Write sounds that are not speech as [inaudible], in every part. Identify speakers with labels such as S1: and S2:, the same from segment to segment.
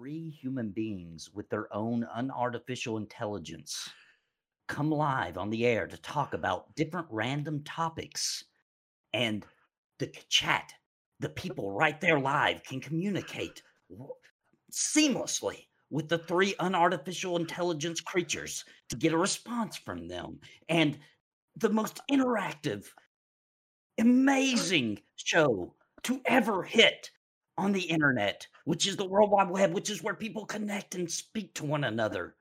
S1: three human beings with their own unartificial intelligence come live on the air to talk about different random topics. And the chat, the people right there live can communicate seamlessly with the three unartificial intelligence creatures to get a response from them. And the most interactive, amazing show to ever hit on the internet, which is the World Wide Web, which is where people connect and speak to one another.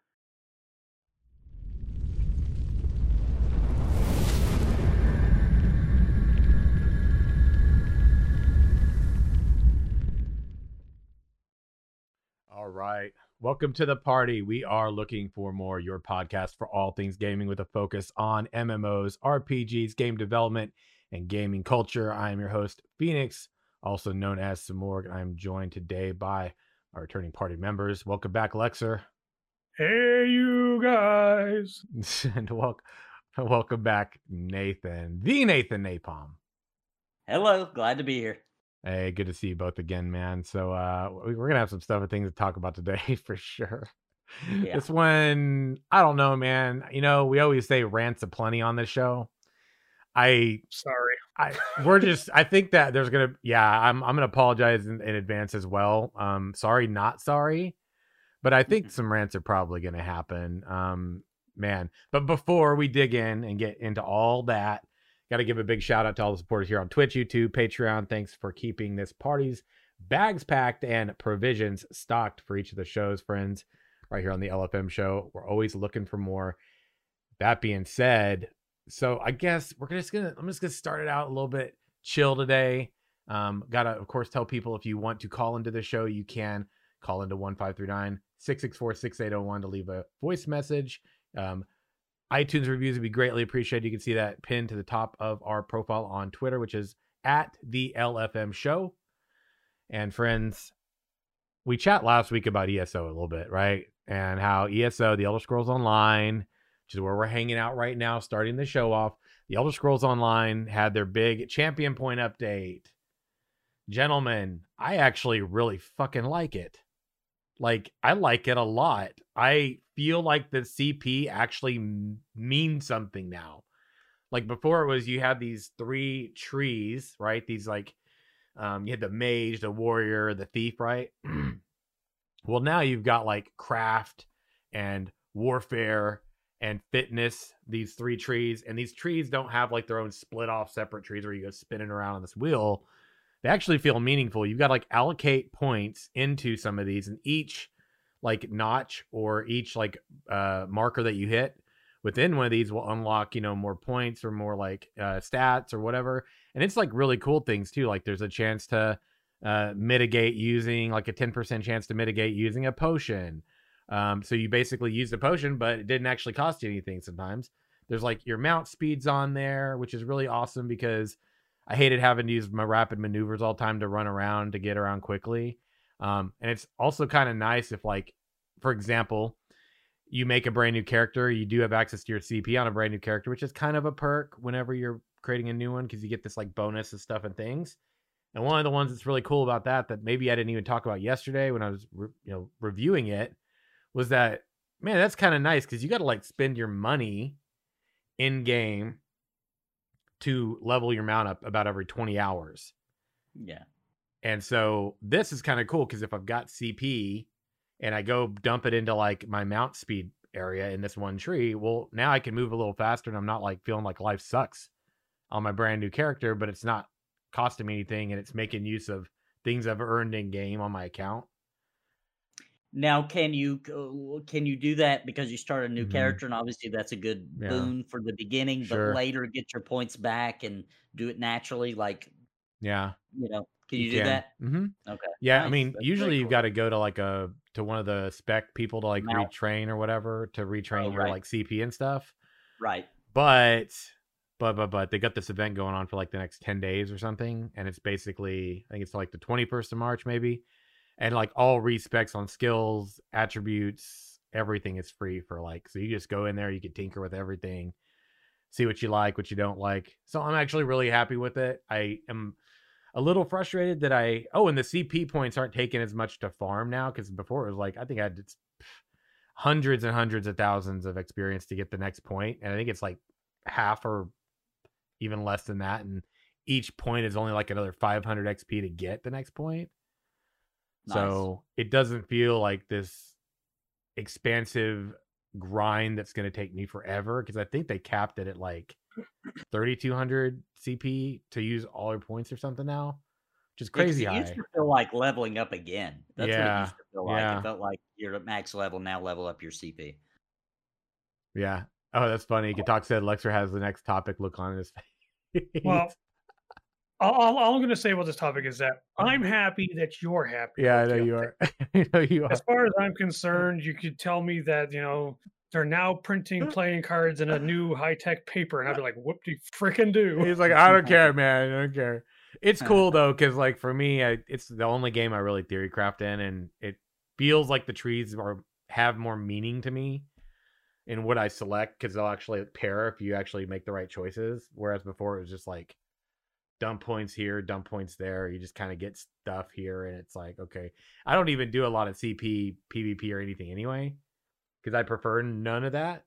S2: All right. Welcome to the party. We are looking for more your podcast for all things gaming with a focus on MMOs, RPGs, game development, and gaming culture. I am your host, Phoenix, also known as Samorg. I am joined today by our returning party members. Welcome back, Lexer.
S3: Hey, you guys. [laughs]
S2: and welcome, welcome back, Nathan, the Nathan Napalm.
S1: Hello, glad to be here.
S2: Hey, good to see you both again, man. So uh we're gonna have some stuff and things to talk about today [laughs] for sure. Yeah. This one, I don't know, man. You know, we always say rants aplenty on this show. I
S3: sorry.
S2: I [laughs] we're just I think that there's gonna yeah, I'm I'm gonna apologize in, in advance as well. Um sorry, not sorry. But I think mm-hmm. some rants are probably gonna happen. Um man. But before we dig in and get into all that, Got to give a big shout out to all the supporters here on Twitch, YouTube, Patreon. Thanks for keeping this party's bags packed and provisions stocked for each of the shows, friends. Right here on the LFM show. We're always looking for more. That being said, so I guess we're just gonna I'm just gonna start it out a little bit chill today. Um, gotta of course tell people if you want to call into the show, you can call into 1539 664 6801 to leave a voice message. Um, iTunes reviews would be greatly appreciated. You can see that pinned to the top of our profile on Twitter, which is at the LFM show. And friends, we chat last week about ESO a little bit, right? And how ESO, the Elder Scrolls Online, which is where we're hanging out right now, starting the show off. The Elder Scrolls Online had their big champion point update. Gentlemen, I actually really fucking like it. Like, I like it a lot. I feel like the CP actually means something now. Like before, it was you had these three trees, right? These like, um, you had the mage, the warrior, the thief, right? [clears throat] well, now you've got like craft and warfare and fitness, these three trees. And these trees don't have like their own split off separate trees where you go spinning around on this wheel. They actually feel meaningful. You've got to like allocate points into some of these, and each like notch or each like uh marker that you hit within one of these will unlock you know more points or more like uh stats or whatever and it's like really cool things too like there's a chance to uh mitigate using like a 10% chance to mitigate using a potion um so you basically use the potion but it didn't actually cost you anything sometimes there's like your mount speeds on there which is really awesome because i hated having to use my rapid maneuvers all the time to run around to get around quickly um, and it's also kind of nice if, like, for example, you make a brand new character, you do have access to your CP on a brand new character, which is kind of a perk whenever you're creating a new one because you get this like bonus and stuff and things. And one of the ones that's really cool about that that maybe I didn't even talk about yesterday when I was re- you know reviewing it was that man that's kind of nice because you got to like spend your money in game to level your mount up about every 20 hours.
S1: Yeah.
S2: And so this is kind of cool because if I've got CP and I go dump it into like my mount speed area in this one tree, well, now I can move a little faster and I'm not like feeling like life sucks on my brand new character, but it's not costing me anything and it's making use of things I've earned in game on my account.
S1: Now, can you can you do that because you start a new mm-hmm. character, and obviously that's a good yeah. boon for the beginning, sure. but later get your points back and do it naturally, like
S2: yeah,
S1: you know, can you, you do can. that?
S2: Mm-hmm.
S1: Okay.
S2: Yeah, nice. I mean, That's usually you've got to go to like a to one of the spec people to like retrain or whatever to retrain oh, your right. like CP and stuff.
S1: Right.
S2: But but but but they got this event going on for like the next 10 days or something and it's basically I think it's like the 21st of March maybe. And like all respecs on skills, attributes, everything is free for like so you just go in there, you can tinker with everything, see what you like, what you don't like. So I'm actually really happy with it. I am a little frustrated that I oh, and the CP points aren't taken as much to farm now because before it was like I think I had hundreds and hundreds of thousands of experience to get the next point, and I think it's like half or even less than that, and each point is only like another 500 XP to get the next point. Nice. So it doesn't feel like this expansive grind that's going to take me forever because I think they capped it at like 3200 CP to use all your points or something now, which is crazy
S1: it
S2: high.
S1: used to feel like leveling up again. That's
S2: yeah.
S1: what it used to feel like.
S2: Yeah.
S1: It felt like you're at max level now. Level up your CP.
S2: Yeah. Oh, that's funny. Katak said Lexer has the next topic look on his [laughs] face.
S3: Well, all, all I'm going to say about this topic is that mm-hmm. I'm happy that you're happy.
S2: yeah, I know you are. [laughs] I know you are.
S3: As far as I'm concerned, you could tell me that you know they're now printing [laughs] playing cards in a new high tech paper, and I'd be like, "Whoop do you freaking do?"
S2: He's like, [laughs] I don't care, man. I don't care. It's cool though, because like for me, I, it's the only game I really theory craft in, and it feels like the trees are have more meaning to me in what I select because they'll actually pair if you actually make the right choices. Whereas before it was just like dump points here, dump points there. You just kind of get stuff here, and it's like, okay, I don't even do a lot of CP, PvP, or anything anyway, because I prefer none of that.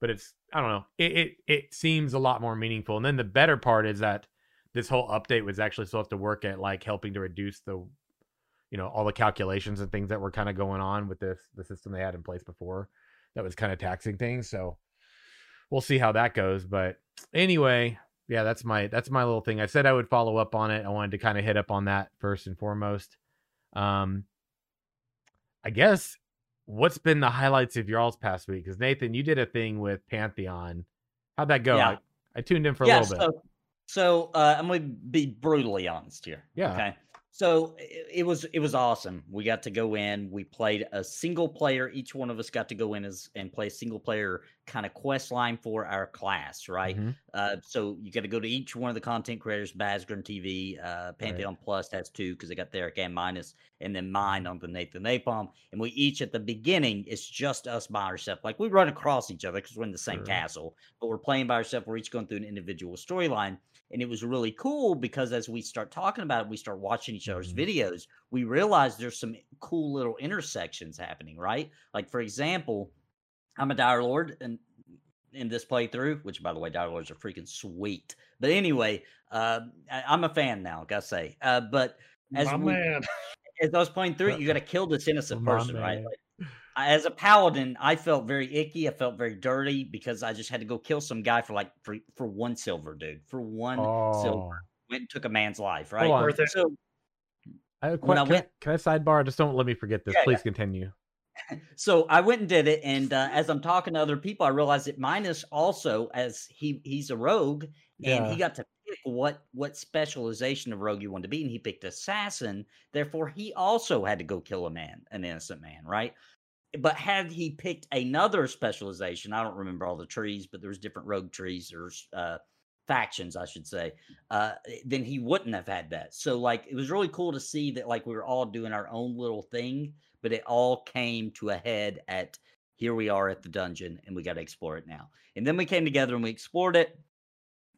S2: But it's, I don't know, it, it it seems a lot more meaningful. And then the better part is that this whole update was actually supposed to work at like helping to reduce the, you know, all the calculations and things that were kind of going on with this the system they had in place before that was kind of taxing things. So we'll see how that goes. But anyway, yeah, that's my that's my little thing. I said I would follow up on it. I wanted to kind of hit up on that first and foremost. Um, I guess what's been the highlights of your all's past week? Because Nathan, you did a thing with Pantheon. How'd that go?
S1: Yeah.
S2: I, I tuned in for a
S1: yeah,
S2: little bit.
S1: so, so uh, I'm going to be brutally honest here.
S2: Yeah.
S1: Okay. So it, it was it was awesome. We got to go in. We played a single player. Each one of us got to go in as and play a single player kind of quest line for our class, right?
S2: Mhm.
S1: Uh, so you got to go to each one of the content creators, Bazgrim TV, uh, Pantheon Plus has two because they got their and minus, and then mine on the Nathan Napalm. And we each at the beginning, it's just us by ourselves. Like we run across each other because we're in the same
S2: Sure.
S1: castle, but we're playing by ourselves. We're each going through an individual storyline. And it was really cool because as we start talking about it, we start watching each other's
S2: Mhm.
S1: videos. We realize there's some cool little intersections happening, right? Like for example, I'm a Dire Lord and in this playthrough, which by the way, Dire Lords are freaking sweet. But anyway, uh, I, I'm a fan now, gotta say. Uh, but as
S3: My
S1: we,
S3: man. [laughs]
S1: as I was playing through it, you [laughs] got to kill this innocent
S2: My
S1: person, right? Like, as a paladin, I felt very icky. I felt very dirty because I just had to go kill some guy for like for, for one silver, dude. For one silver,
S2: Oh,
S1: went and took a man's life, right?
S2: on.
S3: Worth it.
S1: So
S2: I have a
S1: When I
S2: can, I,
S1: went-
S2: can I sidebar? Just don't let me forget this.
S1: Yeah,
S2: Please continue. [laughs]
S1: so I went and did it, and uh, as I'm talking to other people, I realized that Minus also, as he he's a rogue, and
S2: Yeah.
S1: he got to pick what what specialization of rogue you want to be, and he picked assassin. Therefore, he also had to go kill a man, an innocent man, right? But had he picked another specialization, I don't remember all the trees, but there's different rogue trees or uh, factions, I should say. Uh, then he wouldn't have had that. So like, it was really cool to see that like we were all doing our own little thing, but it all came to a head at here we are at the dungeon and we got to explore it now. And then we came together and we explored it.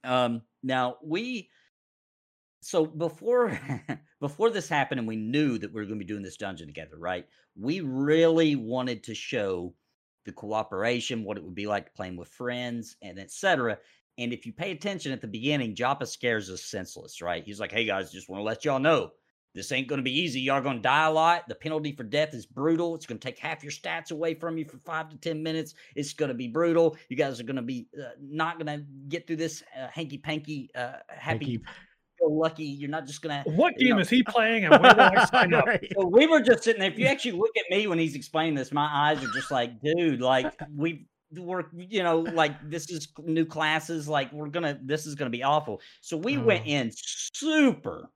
S1: Um, now we so before [laughs] before this happened and we knew that we were going to be doing this dungeon together, right? We really wanted to show the cooperation, what it would be like playing with friends, and etc. And if you pay attention at the beginning, Joppa scares us senseless, right? He's like, "Hey guys, just want to let y'all know this ain't going to be easy. Y'all going to die a lot. The penalty for death is brutal. It's going to take half your stats away from you for five to 10 minutes. It's going to be brutal. You guys are going to be uh, not going to get through this uh, hanky panky, uh, happy,
S2: Hanky-
S1: go lucky. You're not just to.
S3: What game
S1: know-
S3: is he playing, and will I sign up? [laughs]
S1: So we were just sitting there. If you actually look at me when he's explaining this, my eyes are just like, dude, like we we're you know like this is new classes like we're gonna this is gonna be awful so we went
S2: Oh.
S1: in super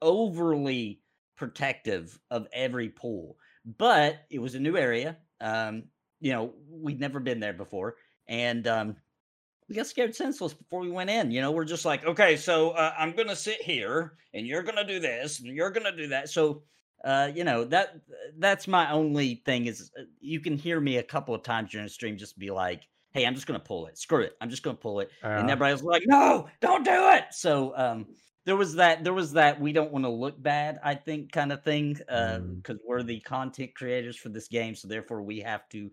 S1: overly protective of every pool but it was a new area um you know we'd never been there before and um we got scared senseless before we went in. You know, we're just like, okay, so uh, I'm gonna sit here, and you're gonna do this, and you're gonna do that. So, uh, you know that that's my only thing is uh, you can hear me a couple of times during the stream just be like, hey, I'm just gonna pull it. Screw it, I'm just gonna pull it. and
S2: Uh,
S1: everybody was like, no, don't do it. So, um, there was that there was that we don't want to look bad i think kind of thing because
S2: Mm.
S1: we're the content creators for this game so therefore we have to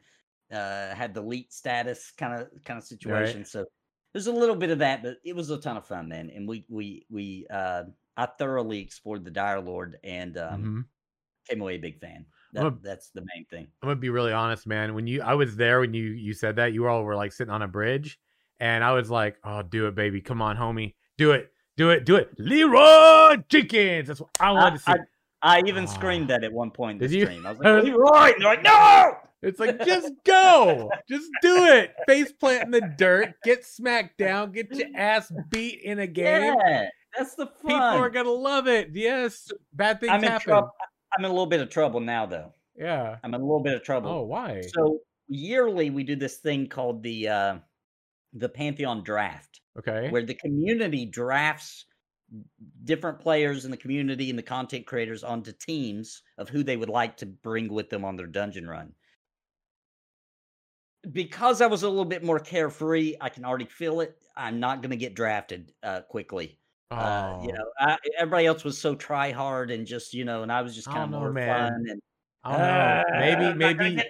S1: uh have the elite status kind of kind of situation so there's a little bit of that but it was a ton of fun man and we we we uh i thoroughly explored the dire lord and um
S2: Mhm.
S1: came away a big fan that, that's the main thing
S2: I'm gonna be really honest, man. When you I was there when you you said that, you all were like sitting on a bridge, and I was like, "Oh, do it, baby! Come on, homie, do it, do it, do it!" Leroy Jenkins. That's what I wanted to see.
S1: I, I even
S2: Ah.
S1: screamed that at one point in
S2: Did
S1: the
S2: you?
S1: stream. I was like, Leroy! And they're like, no!
S2: It's like just go, just do it. Face plant in the dirt, get smacked down, get your ass beat in a game.
S1: Yeah, that's the fun.
S2: People are gonna love it. Yes, bad things
S1: I'm
S2: happen.
S1: trouble. I'm in a little bit of trouble now, though.
S2: Yeah.
S1: I'm in a little bit of trouble.
S2: Oh, why?
S1: So yearly we do this thing called the uh, the Pantheon Draft,
S2: Okay.
S1: where the community drafts different players in the community and the content creators onto teams of who they would like to bring with them on their dungeon run. Because I was a little bit more carefree, I can already feel it. I'm not going to get drafted uh, quickly. Uh, you
S2: Oh,
S1: know, I, everybody else was so try hard and just you know, and I was just kind of more
S2: man.
S1: fun. And
S2: I don't know.
S1: "Uh,
S2: Maybe,
S1: I'm not gonna
S2: maybe.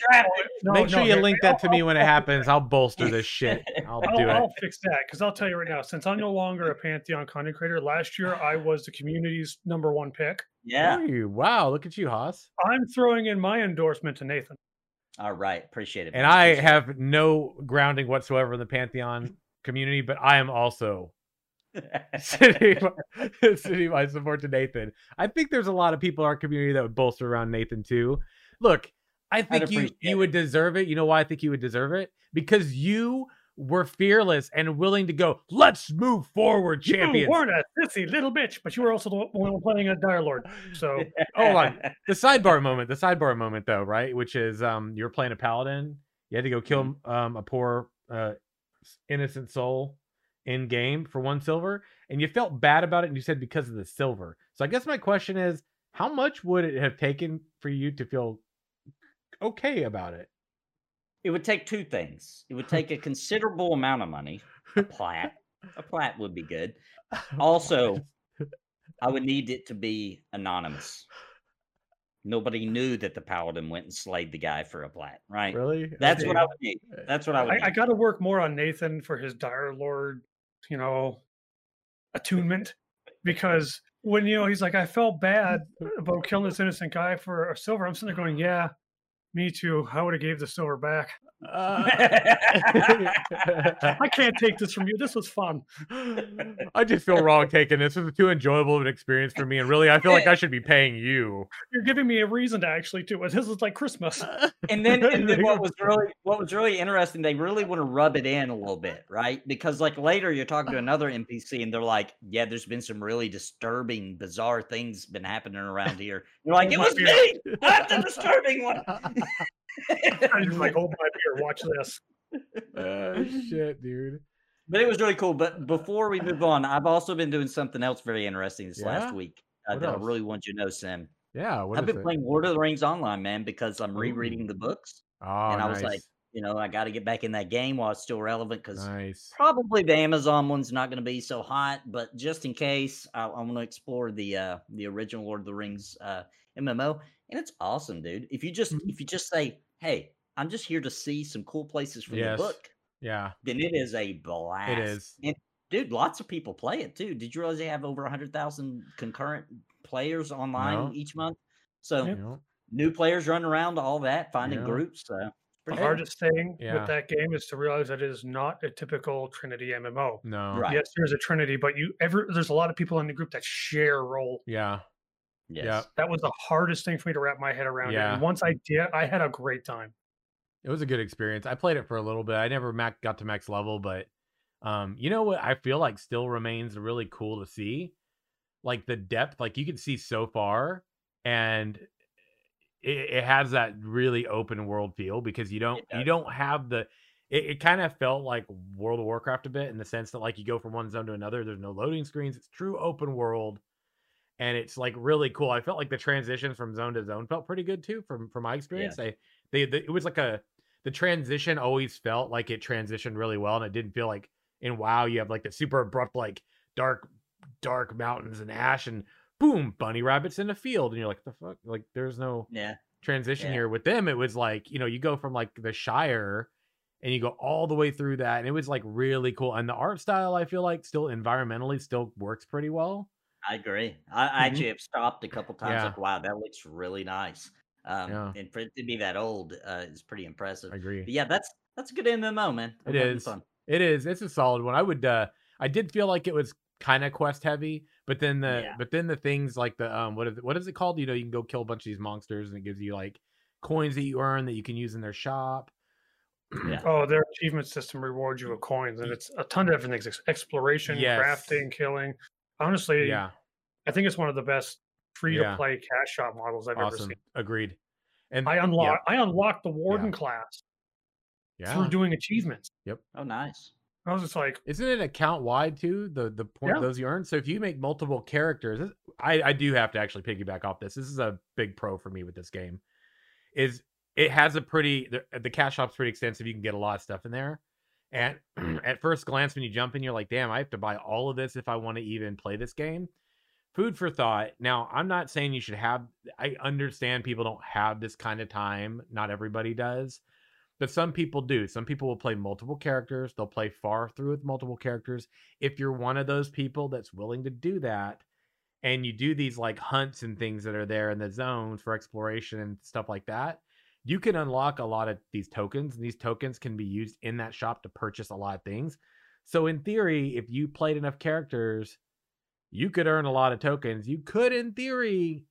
S3: No,
S2: Make sure
S3: no,
S2: you
S3: here-
S2: link that to me when it happens. I'll bolster this shit. [laughs] I'll
S3: I'll,
S2: do it.
S3: I'll fix that because I'll tell you right now. Since I'm no longer a Pantheon content creator, last year I was the community's number one pick.
S1: Yeah.
S2: Hey, wow, look at you, Haas.
S3: I'm throwing in my endorsement to Nathan.
S1: All right. Appreciate it.
S2: And I
S1: appreciate it.
S2: have no grounding whatsoever in the Pantheon community, but I am also sending my, sending my support to Nathan. I think there's a lot of people in our community that would bolster around Nathan too. Look, I think you you would deserve it. You know why I think you would deserve it? Because you were fearless and willing to go. Let's move forward, champions.
S3: You weren't a sissy little bitch, but you were also the one playing a Dire Lord. So [laughs]
S2: Hold on. the sidebar moment, the sidebar moment though, right? Which is um you're playing a paladin. You had to go kill um a poor uh innocent soul in game for one silver, and you felt bad about it, and you said because of the silver. So I guess my question is, how much would it have taken for you to feel okay about it?
S1: It would take two things. It would take a [laughs] considerable amount of money. A plat. A plat would be good. [laughs] Also, [laughs] I would need it to be anonymous. Nobody knew that the paladin went and slayed the guy for a plat, right?
S2: really?
S1: That's what I
S2: Okay.
S1: would need. Uh, That's what I would
S3: I. I got to work more on Nathan for his Dire Lord, you know, attunement because when you know he's like, I felt bad about killing this innocent guy for a silver. I'm sitting there going, yeah, me too. I would have gave the silver back.
S2: Uh, [laughs]
S3: I can't take this from you. This was fun.
S2: I just feel wrong taking this. This is too enjoyable of an experience for me, and really, I feel like I should be paying you.
S3: You're giving me a reason to actually do it. This is like Christmas.
S1: and then and then what [laughs] was really what was really interesting they really want to rub it in a little bit right because like later you're talking to another npc and they're like yeah there's been some really disturbing bizarre things been happening around here you're like it was me i'm the disturbing one [laughs]
S3: I'm just like, [laughs] hold my beer. Watch this.
S2: oh shit, dude.
S1: but it was really cool but before we move on i've also been doing something else very interesting this
S2: Yeah?
S1: last week uh, that
S2: else?
S1: i really want you to know sam
S2: Yeah, what
S1: i've
S2: is
S1: been
S2: it?
S1: playing lord of the rings online man because i'm rereading
S2: Ooh.
S1: the books
S2: Oh,
S1: and i was like you know i got to get back in that game while it's still relevant because
S2: nice.
S1: Probably the Amazon one's not going to be so hot, but just in case, I, I want to explore the uh, the original Lord of the Rings uh, MMO, and it's awesome, dude. If you just
S2: Mhm.
S1: if you just say, "Hey, I'm just here to see some cool places from
S2: Yes.
S1: the book,"
S2: Yeah,
S1: then it is a blast.
S2: it is.
S1: And dude, lots of people play it too. Did you realize they have over hundred thousand concurrent players online
S2: No.
S1: each month? So
S3: Yep.
S1: New players running around, all that, finding
S2: Yeah.
S1: groups. So
S3: The
S1: pretty
S3: hardest thing
S2: Yeah.
S3: with that game is to realize that it is not a typical Trinity MMO.
S2: No.
S1: Right.
S3: Yes, there's a Trinity, but you ever there's a lot of people in the group that share role.
S2: Yeah.
S1: Yes.
S2: Yeah.
S3: That was the hardest thing for me to wrap my head around. it.
S2: Yeah.
S3: And once I did, I had a great time.
S2: It was a good experience. I played it for a little bit. I never mac- got to max level, but um, you know what? I feel like still remains really cool to see, like the depth. Like you can see so far, and it, it has that really open world feel because you don't you don't have the. It, it kind of felt like World of Warcraft a bit in the sense that like you go from one zone to another. There's no loading screens. It's true open world. And it's like really cool. I felt like the transitions from zone to zone felt pretty good too, from from my experience. They, they, they it was like a the transition always felt like it transitioned really well and it didn't feel like in wow you have like the super abrupt like dark dark mountains and ash and boom, bunny rabbits in a field, and you're like, the fuck, like there's no
S1: Yeah.
S2: transition
S1: Yeah.
S2: here. With them, it was like you know you go from like the Shire, and you go all the way through that, and it was like really cool. And the art style, I feel like, still environmentally still works pretty well.
S1: I agree. I, I
S2: Mhm.
S1: actually have stopped a couple times.
S2: Yeah.
S1: Like, wow, that looks really nice. Um,
S2: Yeah.
S1: and for it to be that old uh, is pretty impressive.
S2: I agree.
S1: But yeah, that's that's a good MMO, man. I'm
S2: It
S1: having
S2: is.
S1: fun.
S2: It is. It's a solid one. I would. uh I did feel like it was kind of quest heavy, but then the
S1: Yeah.
S2: but then the things like the um what is it, what is it called? You know, you can go kill a bunch of these monsters, and it gives you like coins that you earn that you can use in their shop.
S1: Yeah.
S3: Oh, their achievement system rewards you with coins, and it's a ton of different things: exploration,
S2: Yes.
S3: crafting, killing. Honestly,
S2: Yeah,
S3: I think it's one of the best free to
S2: Yeah.
S3: play cash shop models I've ever seen.
S2: Agreed. And
S3: I
S2: yeah,
S3: unlock I unlocked the warden class
S2: yeah.
S3: through doing achievements. Yep.
S1: Oh, nice.
S3: I was just like,
S2: Isn't it account wide too? The the point
S3: Yeah.
S2: those you earn. So if you make multiple characters, I I do have to actually piggyback off this. This is a big pro for me with this game. Is it has a pretty the, the cash shop's pretty extensive. You can get a lot of stuff in there. And [clears throat] at first glance, when you jump in, you're like, damn, I have to buy all of this if I want to even play this game. Food for thought. Now, I'm not saying you should have, I understand people don't have this kind of time. Not everybody does. But some people do. Some people will play multiple characters. They'll play far through with multiple characters. If you're one of those people that's willing to do that, and you do these like hunts and things that are there in the zones for exploration and stuff like that, you can unlock a lot of these tokens, and these tokens can be used in that shop to purchase a lot of things. So, in theory, if you played enough characters, you could earn a lot of tokens. You could, in theory,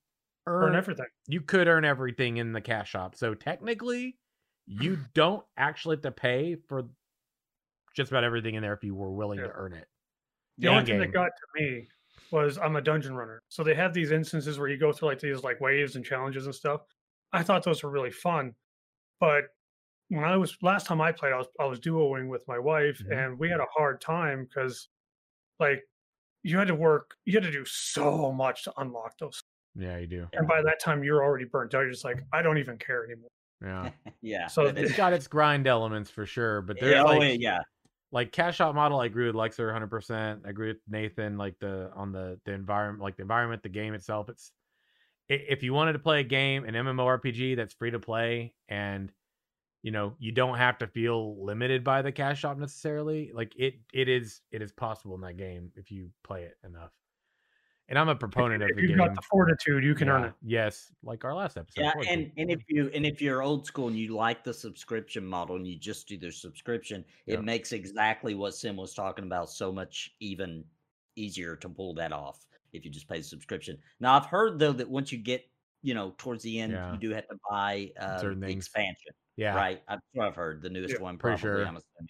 S3: earn everything.
S2: you could earn everything in the cash shop. So technically, you [sighs] don't actually have to pay for just about everything in there if you were willing to earn it.
S3: The
S1: Yeah,
S3: only thing
S2: game.
S3: that got to me was I'm a dungeon runner. So they have these instances where you go through like these like waves and challenges and stuff. I thought those were really fun. But when I was last time I played, I was I was duoing with my wife
S2: Mhm.
S3: and we had a hard time because like you had to work, you had to do so much to unlock those.
S2: Yeah, you do.
S3: And by that time you're already burnt out. You're just like, I don't even care anymore.
S2: Yeah. [laughs]
S1: yeah.
S3: So
S1: it is.
S2: It's got its grind elements for sure, but there's
S1: yeah, oh,
S2: like
S1: yeah.
S2: like cash out model. I agree with Lexer 100. percent I agree with Nathan. Like the on the the environment, like the environment, the game itself. It's i- if you wanted to play a game, an MMORPG that's free to play, and you know you don't have to feel limited by the cash shop necessarily. Like it, it is it is possible in that game if you play it enough. And I'm a proponent of
S3: If
S2: the
S3: you've
S2: game.
S3: got the fortitude, you can earn it.
S2: Yes, like our last episode.
S1: Yeah,
S2: Fortitude.
S1: and, and if you and if you're old school and you like the subscription model and you just do the subscription, it makes exactly what Sim was talking about so much even easier to pull that off if you just pay the subscription. Now I've heard though that once you get you know towards the end,
S2: Yeah.
S1: you do have to buy uh,
S2: Certain
S1: the
S2: things.
S1: expansion,
S2: yeah,
S1: right? That's what I've heard. The newest
S3: Yeah,
S1: one,
S2: pretty
S1: probably.
S2: sure.
S1: I'm assuming.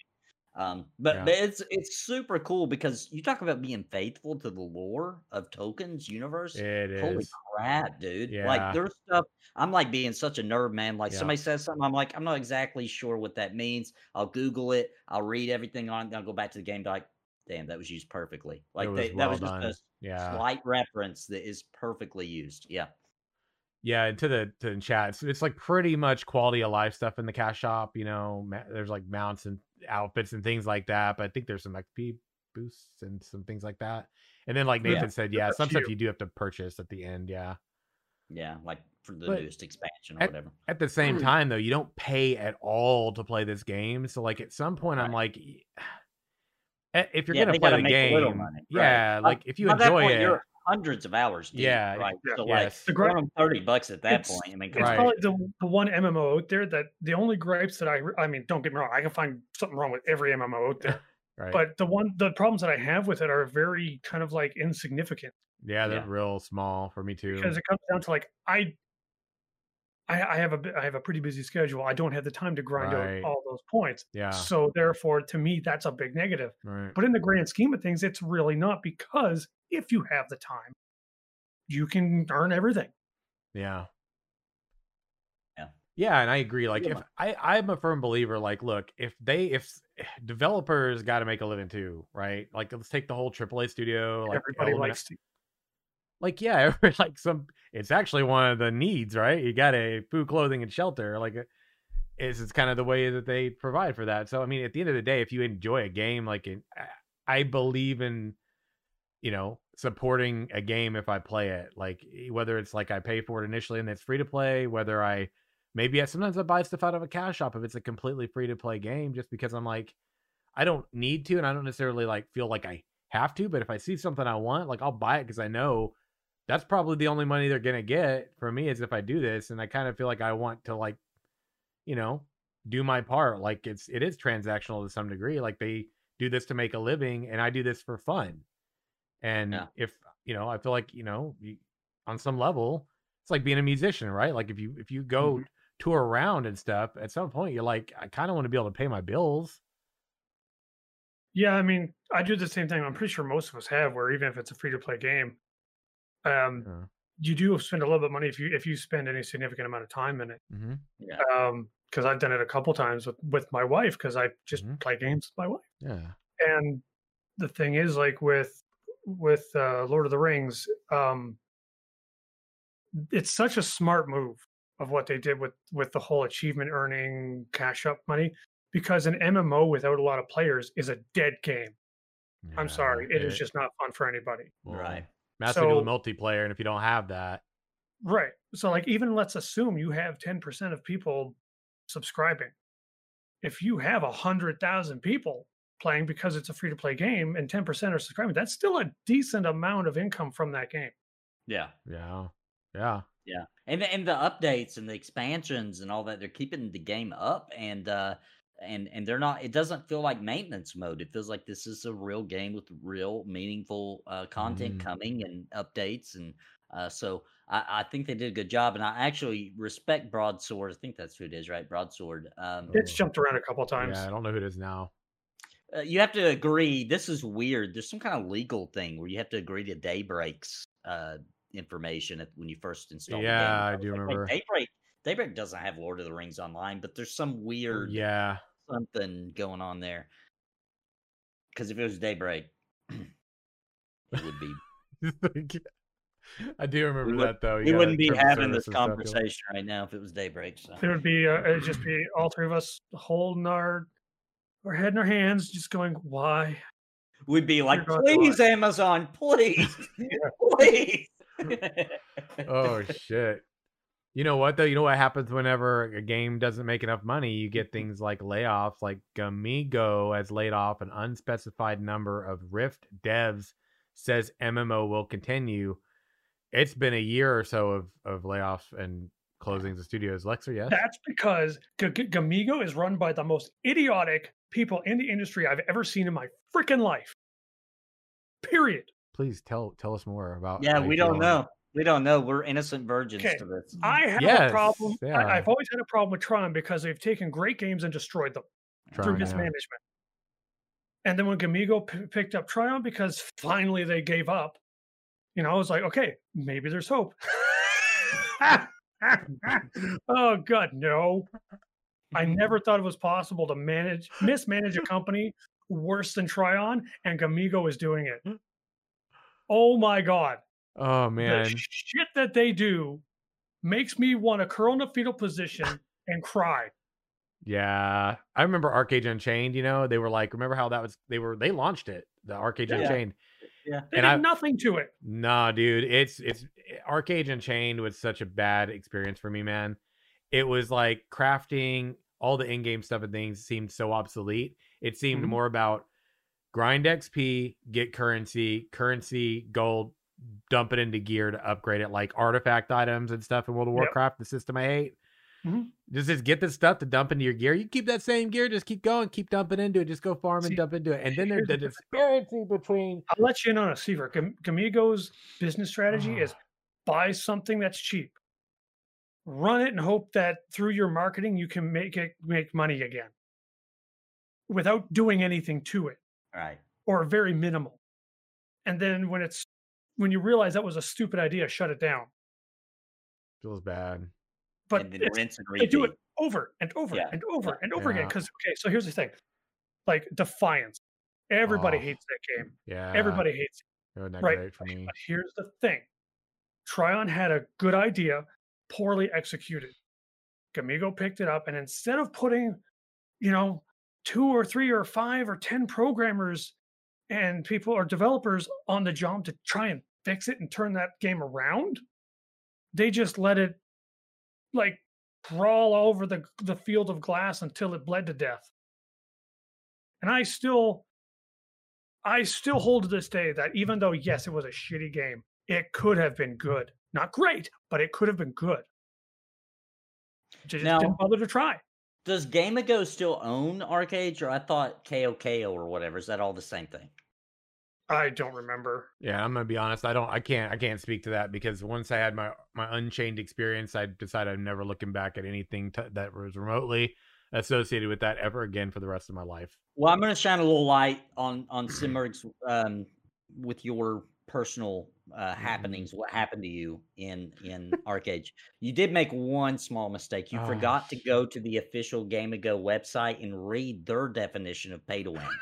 S1: Um, but,
S2: Yeah.
S1: but it's it's super cool because you talk about being faithful to the lore of Tolkien's universe.
S2: it
S1: Holy
S2: is.
S1: crap, dude.
S2: Yeah.
S1: Like there's stuff I'm like being such a nerd, man. Like
S2: Yeah.
S1: somebody says something, I'm like, I'm not exactly sure what that means. I'll Google it, I'll read everything on it, then I'll go back to the game, like, damn, that was used perfectly. Like
S2: was
S1: they,
S2: well
S1: that was
S2: done.
S1: just
S2: Yeah.
S1: a slight reference that is perfectly used. Yeah.
S2: Yeah, and to the to the chat, it's, it's like pretty much quality of life stuff in the cash shop. You know, ma- there's like mounts and outfits and things like that. But I think there's some XP boosts and some things like that. And then, like
S1: Yeah,
S2: Nathan said, yeah, some stuff you do have to purchase at the end. Yeah.
S1: Yeah. Like for the
S2: But
S1: newest expansion or whatever.
S2: At the same
S1: Mm.
S2: time, though, you don't pay at all to play this game. So, like, at some point, I'm like, Eh, if you're
S1: Yeah,
S2: gonna play the
S1: make a little
S2: game,
S1: money,
S2: yeah,
S1: By-
S2: like if you
S1: By
S2: enjoy
S1: point,
S2: it,
S1: you're hundreds of hours deep,
S2: Yeah,
S1: right?
S3: Yeah.
S1: So like
S2: yes,
S3: The
S1: throw
S3: gra-
S1: them 30 bucks at that point. I mean,
S3: It's
S2: Right.
S3: probably the, the one MMO out there that the only gripes that I, I mean, don't get me wrong, I can find something wrong with every MMO out there, [laughs]
S2: right?
S3: but the one, the problems that I have with it are very kind of like insignificant
S2: yeah, they're
S1: Yeah.
S2: real small for me too.
S3: because it comes down to like I, I, I have a bi- I have a pretty busy schedule. I don't have the time to grind
S2: Right.
S3: out all those points.
S2: yeah,
S3: So therefore, to me, that's a big negative.
S2: right.
S3: But in the grand scheme of things, it's really not because if you have the time, you can earn everything.
S2: Yeah.
S1: Yeah.
S2: Yeah, and I agree. Like,
S1: Yeah.
S2: if I, I'm a firm believer. Like, look, if they, if developers got to make a living too, right? Like, let's take the whole AAA studio. Like,
S3: Everybody
S2: Element-
S3: likes to.
S2: Like, yeah, [laughs] like some. It's actually one of the needs, right? You got a food, clothing, and shelter. Like, uh, it's it's kind of the way that they provide for that. So, I mean, at the end of the day, if you enjoy a game, like, in, uh, I- believe in you know, supporting a game if I play it. Like whether it's like I pay for it initially and it's free to play, whether I maybe I sometimes I buy stuff out of a cash shop if it's a completely free to play game, just because I'm like, I don't need to, and I don't necessarily like feel like I have to. But if I see something I want, like I'll buy it because I know that's probably the only money they're gonna get for me is if I do this, and I kind of feel like I want to like, you know, do my part. Like it's it is transactional to some degree. Like they do this to make a living, and I do this for fun. And
S1: Yeah.
S2: if you know, I feel like you know, you, on some level, it's like being a musician, right? Like if you if you go mm-hmm. tour around and stuff, at some point you're like, I kind of want to be able to pay my bills.
S3: Yeah, I mean, I do the same thing. I'm pretty sure most of us have, where even if it's a free to play game, um,
S2: Yeah.
S3: you do spend a little bit of money if you if you spend any significant amount of time in it.
S2: hmm
S3: Um, because I've done it a couple times with with my wife because I just
S2: Mhm.
S3: play games with my wife.
S2: Yeah.
S3: And the thing is, like with with uh, Lord of the Rings, um, it's such a smart move of what they did with with the whole achievement earning cash up money because an MMO without a lot of players is a dead game. I'm
S2: Yeah,
S3: sorry, it is just not fun for anybody.
S1: Right.
S2: Master Duel
S3: So-
S2: multiplayer, and if you don't have that,
S3: Right. So like even let's assume you have 10% of people subscribing. If you have a hundred thousand people playing because it's a free to play game and 10% are subscribing, that's still a decent amount of income from that game.
S1: Yeah.
S2: yeah, yeah,
S1: Yeah, and the, and the updates and the expansions and all that, they're keeping the game up, and uh, and and they're not. It doesn't feel like maintenance mode. It feels like this is a real game with real meaningful uh, content
S2: Mhm.
S1: coming and updates, and uh, so I, I think they did a good job, and I actually respect Broadsword. I think that's who it is, right? Broadsword. Um,
S3: It's jumped around a couple times.
S2: yeah. I don't know who it is now.
S1: uh, you have to agree. This is weird. There's some kind of legal thing where you have to agree to Daybreak's uh, information at, when you first install.
S2: Yeah,
S1: the game.
S2: I
S1: was
S2: do
S1: like, "Wait,
S2: remember.
S1: Daybreak. Daybreak doesn't have Lord of the Rings online, but there's some weird
S2: Yeah,
S1: something going on there. Because if it was Daybreak, [clears throat] it would be. [laughs] [laughs]
S2: I do remember
S1: would-
S2: that though. You
S1: we
S2: gotta
S1: wouldn't be having this
S2: and stuff,
S1: conversation right now if it was Daybreak. So
S3: It would be uh, it'd just be all three of us holding our our head in our hands, just going, "Why?"
S1: we'd be like, please, Amazon, please, [laughs] please.
S2: Oh shit. You know what though? You know what happens whenever a game doesn't make enough money? You get mm-hmm. things like layoffs. Like Gamigo has laid off an unspecified number of Rift devs. Says MMO will continue. It's been a year or so of of layoffs and closings of studios. Lexer, yes.
S3: That's because G- G- Gamigo is run by the most idiotic people in the industry I've ever seen in my freaking life. Period.
S2: Please tell tell us more about.
S1: yeah, we don't
S2: on
S1: know.
S2: It.
S1: We don't know. We're innocent virgins
S3: Okay,
S1: to this.
S3: I have
S2: Yes,
S3: a problem.
S2: yeah.
S3: I, I've always had a problem with Trion because they've taken great games and destroyed them through
S2: Trion, yeah.
S3: mismanagement. And then when Gamigo p- picked up Trion because finally they gave up, you know, I was like, okay, maybe there's hope. [laughs] oh God, no! I never [laughs] thought it was possible to manage mismanage a company worse than Trion, and Gamigo is doing it. [laughs] Oh my God!
S2: Oh man.
S3: The shit that they do makes me want to curl in a fetal position [laughs] and cry.
S2: Yeah, I remember ArcheAge Unchained. You know, they were like, remember how that was? They were they launched it, the ArcheAge
S1: Yeah.
S2: Unchained.
S1: Yeah.
S3: They
S2: And
S3: did
S2: I-
S3: nothing to it.
S2: Nah, dude, it's it's ArcheAge Unchained was such a bad experience for me, man. It was like crafting all the in-game stuff and things seemed so obsolete. It seemed
S3: Mhm.
S2: more about grind XP, get currency, currency, gold, dump it into gear to upgrade it, like artifact items and stuff in World of
S3: Yep.
S2: Warcraft, the system I hate.
S3: Mhm.
S2: Just, just get this stuff to dump into your gear. You keep that same gear, just keep going, keep dumping into it, just go farm and
S3: See,
S2: dump into it. And then there's the
S3: the
S2: disparity between
S3: I'll let you in on a secret. Gam- Gamigo's business strategy
S2: Ah.
S3: is [sighs] buy something that's cheap, run it, and hope that through your marketing you can make it make money again, without doing anything to it
S1: Right.
S3: or very minimal. And then when it's when you realize that was a stupid idea, shut it down.
S2: feels bad.
S3: But
S1: and then rinse and
S3: they do it over and over
S1: Yeah,
S3: and over and over again. Because okay, so here's the thing, like Defiance, everybody
S2: Oh.
S3: hates that game.
S2: Yeah.
S3: Everybody hates it.
S2: It
S3: Right.
S2: great for me.
S3: But here's the thing Tryon had a good idea, poorly executed. Gamigo picked it up, and instead of putting, you know, two or three or five or 10 programmers and people or developers on the job to try and fix it and turn that game around. They just let it like crawl over the the field of glass until it bled to death. And I still I still hold to this day that even though yes, it was a shitty game, it could have been good. Not great, but it could have been good. Just
S1: Now-
S3: didn't bother to try.
S1: Does Game Gamigo still own ArcheAge, or I thought Kakao or whatever? Is that all the same thing?
S3: I don't remember.
S2: Yeah, I'm gonna be honest. I don't. I can't. I can't speak to that because once I had my my Unchained experience, I decided I'm never looking back at anything t- that was remotely associated with that ever again for the rest of my life.
S1: Well, I'm going to shine a little light on on [clears throat] Simmerg's um, with your personal uh,
S2: Mm-hmm.
S1: happenings. What happened to you in in ArcheAge? You did make one small mistake. You
S2: Oh,
S1: forgot to go to the official Gamigo website and read their definition of pay to win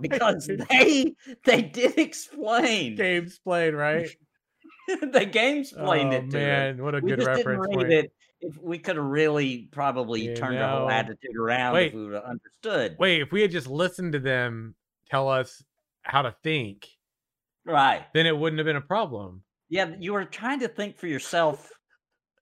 S1: because [laughs] they they did explain
S2: games played right. [laughs]
S1: the game explained
S2: oh
S1: it to
S2: man, what a
S1: We
S2: good reference point.
S1: it. If we could have really probably turned our whole attitude around
S2: Wait.
S1: if we would have understood.
S2: Wait, if we had just listened to them tell us how to think,
S1: Right.
S2: then it wouldn't have been a problem.
S1: Yeah, you were trying to think for yourself,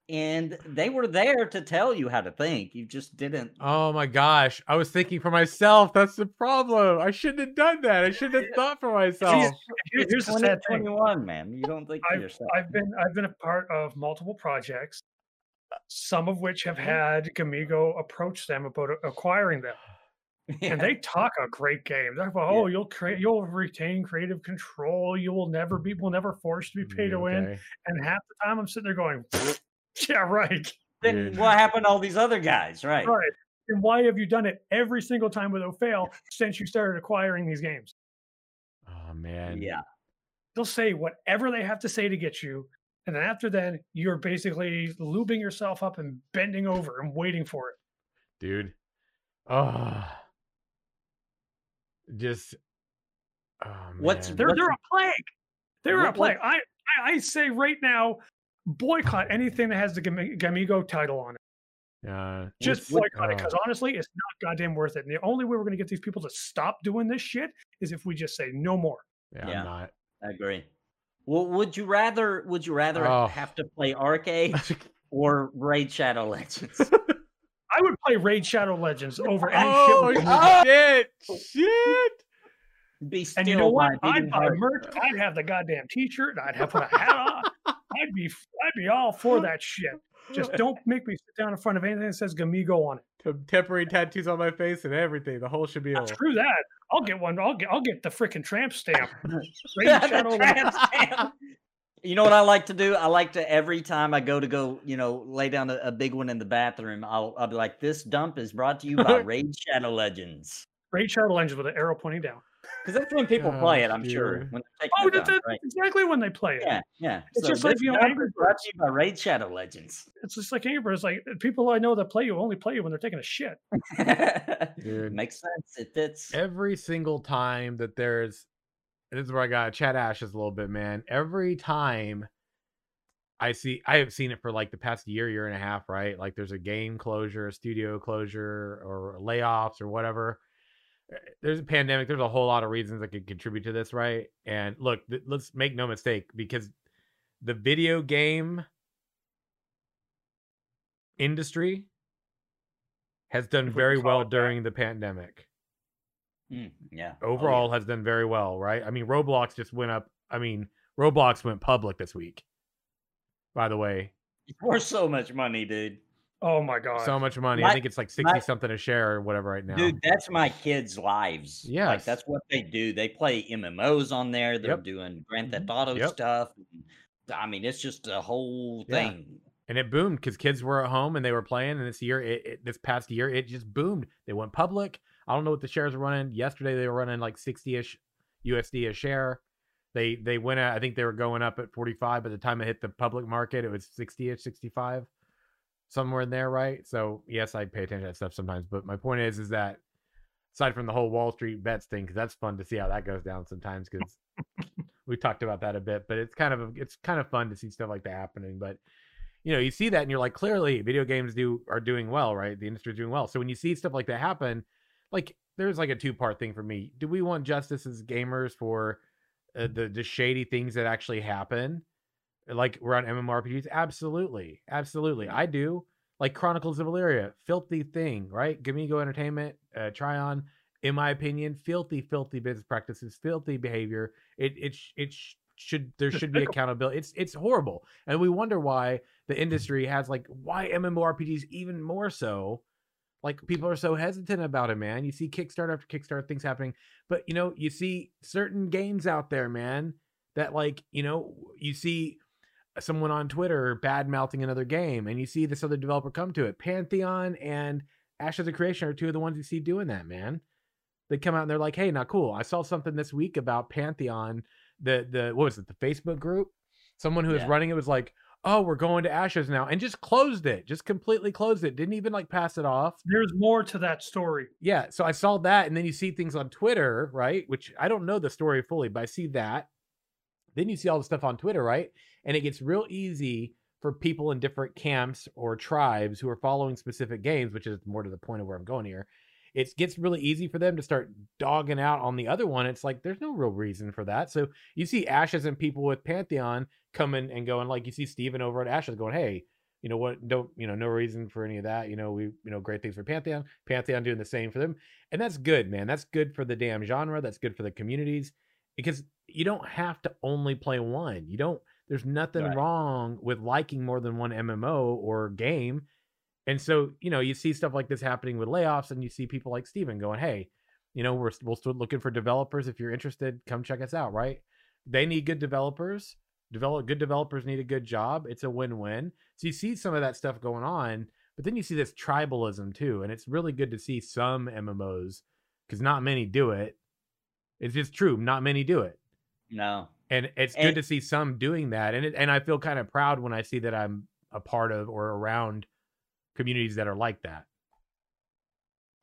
S1: and they were there to tell you how to think. You just didn't.
S2: Oh my gosh, I was thinking for myself. That's the problem. I shouldn't have done that. I shouldn't have [laughs] thought for myself.
S3: Here- Here's the sad thing.
S1: 2021, man. You don't think for yourself.
S3: I've been I've been a part of multiple projects, some of which have mm-hmm. had Gamigo approach them about acquiring them, [laughs] and they talk a great game. They're about,
S1: Yeah.
S3: oh, you'll create, you'll retain creative control. You will never be, will never force to be pay to mm, win.
S2: Okay.
S3: And half the time, I'm sitting there going, [laughs] yeah, right,
S1: then
S2: Dude.
S1: what happened to all these other guys? Right.
S3: right. And why have you done it every single time without fail since you started acquiring these games?
S2: Oh man.
S1: Yeah.
S3: They'll say whatever they have to say to get you. And then after then, you're basically lubing yourself up and bending over and waiting for it.
S2: dude. Oh, just. Oh,
S1: What's-
S2: man.
S3: They're
S1: What's-
S3: they're a plague. They're
S1: What-
S3: a plague. I, I I say right now, boycott anything that has the Gami- Gamigo title on it.
S2: Uh,
S3: Just
S1: what-
S3: boycott it
S2: oh.
S3: because honestly, it's not goddamn worth it. And the only way we're going to get these people to stop doing this shit is if we just say no more.
S2: yeah,
S1: Yeah.
S2: I'm not.
S1: I agree. Well, would you rather? Would you rather
S2: Oh.
S1: have to play ArcheAge [laughs] or Raid Shadow Legends? [laughs]
S3: I would play Raid Shadow Legends over any
S2: oh
S3: shit. with-
S2: shit! Shit!
S1: Be still
S3: And you know what? I'd buy merch. I'd have the goddamn T-shirt. I'd have put a hat on. [laughs] I'd be I'd be all for that shit. Just [laughs] don't make me sit down in front of anything that says Gamigo on it.
S2: Temporary tattoos on my face and everything. The whole should be
S3: Screw that. I'll get one. I'll get I'll get the freaking tramp stamp. [laughs] Raid
S1: The
S3: Shadow
S1: tramp [laughs] stamp. You know what I like to do? I like to every time I go to go, you know, lay down a, a big one in the bathroom. I'll I'll be like, "This dump is brought to you by Raid Shadow Legends,"
S3: Raid Shadow Legends with an arrow pointing down.
S1: Because that's when people oh, play it. I'm sure when
S3: Oh, that's,
S1: dump,
S3: that's
S1: right?
S3: exactly when they play it.
S1: Yeah, yeah.
S3: It's
S1: So
S3: just like, you know,
S1: dump
S3: Angry
S1: is brought to you by Raid Shadow Legends.
S3: It's just like Angry Birds. Like uh, people I know that play you only play you when they're taking a shit. [laughs]
S2: Dude.
S1: Makes sense. It fits.
S2: every single time that there's this is where I got chat ashes a little bit, man. Every time I see I have seen it for like the past year, year and a half, right? Like there's a game closure, a studio closure, or layoffs or whatever. There's a pandemic. There's a whole lot of reasons that could contribute to this, right? And look, th- let's make no mistake, because the video game industry has done very well during the pandemic
S1: Mm, yeah. Oh, yeah.
S2: overall has done very well, right? I mean, Roblox just went up. I mean, Roblox went public this week. By the way,
S1: It's worth so much money, dude.
S3: Oh my god.
S2: so much money. I think it's like
S1: my-
S2: sixty something a share or whatever right now.
S1: Dude, that's my kids' lives. Yeah,
S2: like
S1: that's what they do. They play MMOs on there. They're
S2: Yep.
S1: doing Grand Theft
S3: Mhm.
S1: Auto
S2: Yep.
S1: stuff. I mean, it's just a whole
S2: Yeah.
S1: thing.
S2: and it boomed because kids were at home and they were playing. And this year, it, it, this past year, it just boomed. They went public. I don't know what the shares are running. Yesterday, they were running like sixty ish USD a share. They they went at, I think they were going up at forty five. By the time it hit the public market, it was sixty ish, sixty five, somewhere in there, right? So yes, I pay attention to that stuff sometimes. But my point is, is that aside from the whole Wall Street bets thing, because that's fun to see how that goes down sometimes. Because [laughs] we talked about that a bit, but it's kind of a, it's kind of fun to see stuff like that happening. But you know, you see that and you're like, clearly, video games do are doing well, right? The industry's doing well. So when you see stuff like that happen, like there's like a two part thing for me. Do we want justice as gamers for uh, the the shady things that actually happen, like we're on MMORPGs? Absolutely, absolutely, I do. Like Chronicles of Elyria, filthy thing, right? Gamigo Entertainment, uh, Trion, in my opinion, filthy, filthy business practices, filthy behavior. It it it should there should be [laughs] accountability. It's it's horrible, and we wonder why the industry has like why MMORPGs even more so. Like people are so hesitant about it, man. You see Kickstarter after Kickstarter things happening, but you know you see certain games out there, man, that like you know you see someone on Twitter bad mouthing another game, and you see this other developer come to it. Pantheon and Ashes of Creation are two of the ones you see doing that, man. They come out and they're like, "Hey, not cool. I saw something this week about Pantheon the the what was it the Facebook group? Someone who was
S1: Yeah.
S2: running it was like, "Oh, we're going to Ashes now," and just closed it, just completely closed it. Didn't even like pass it off.
S3: There's more to that story.
S2: Yeah, so I saw that, and then you see things on Twitter, right? Which I don't know the story fully, but I see that. Then you see all the stuff on Twitter, right? And it gets real easy for people in different camps or tribes who are following specific games, which is more to the point of where I'm going here. It gets really easy for them to start dogging out on the other one. It's like there's no real reason for that. So you see Ashes and people with Pantheon coming and going, like you see Steven over at Ashes going, hey, you know what? Don't you know? No reason for any of that. You know, we you know great things for Pantheon. Pantheon doing the same for them, and that's good, man. That's good for the damn genre. That's good for the communities because you don't have to only play one. You don't. There's nothing
S1: Right.
S2: wrong with liking more than one MMO or game. And so, you know, you see stuff like this happening with layoffs, and you see people like Steven going, Hey, you know, we're, we're still looking for developers. If you're interested, come check us out, right? They need good developers. Develop good developers need a good job. It's a win-win. So you see some of that stuff going on, but then you see this tribalism too, and it's really good to see some MMOs because not many do it. It's just true, not many do it,
S1: No.
S2: And it's good
S1: And-
S2: to see some doing that. And it, and I feel kind of proud when I see that I'm a part of or around communities that are like that.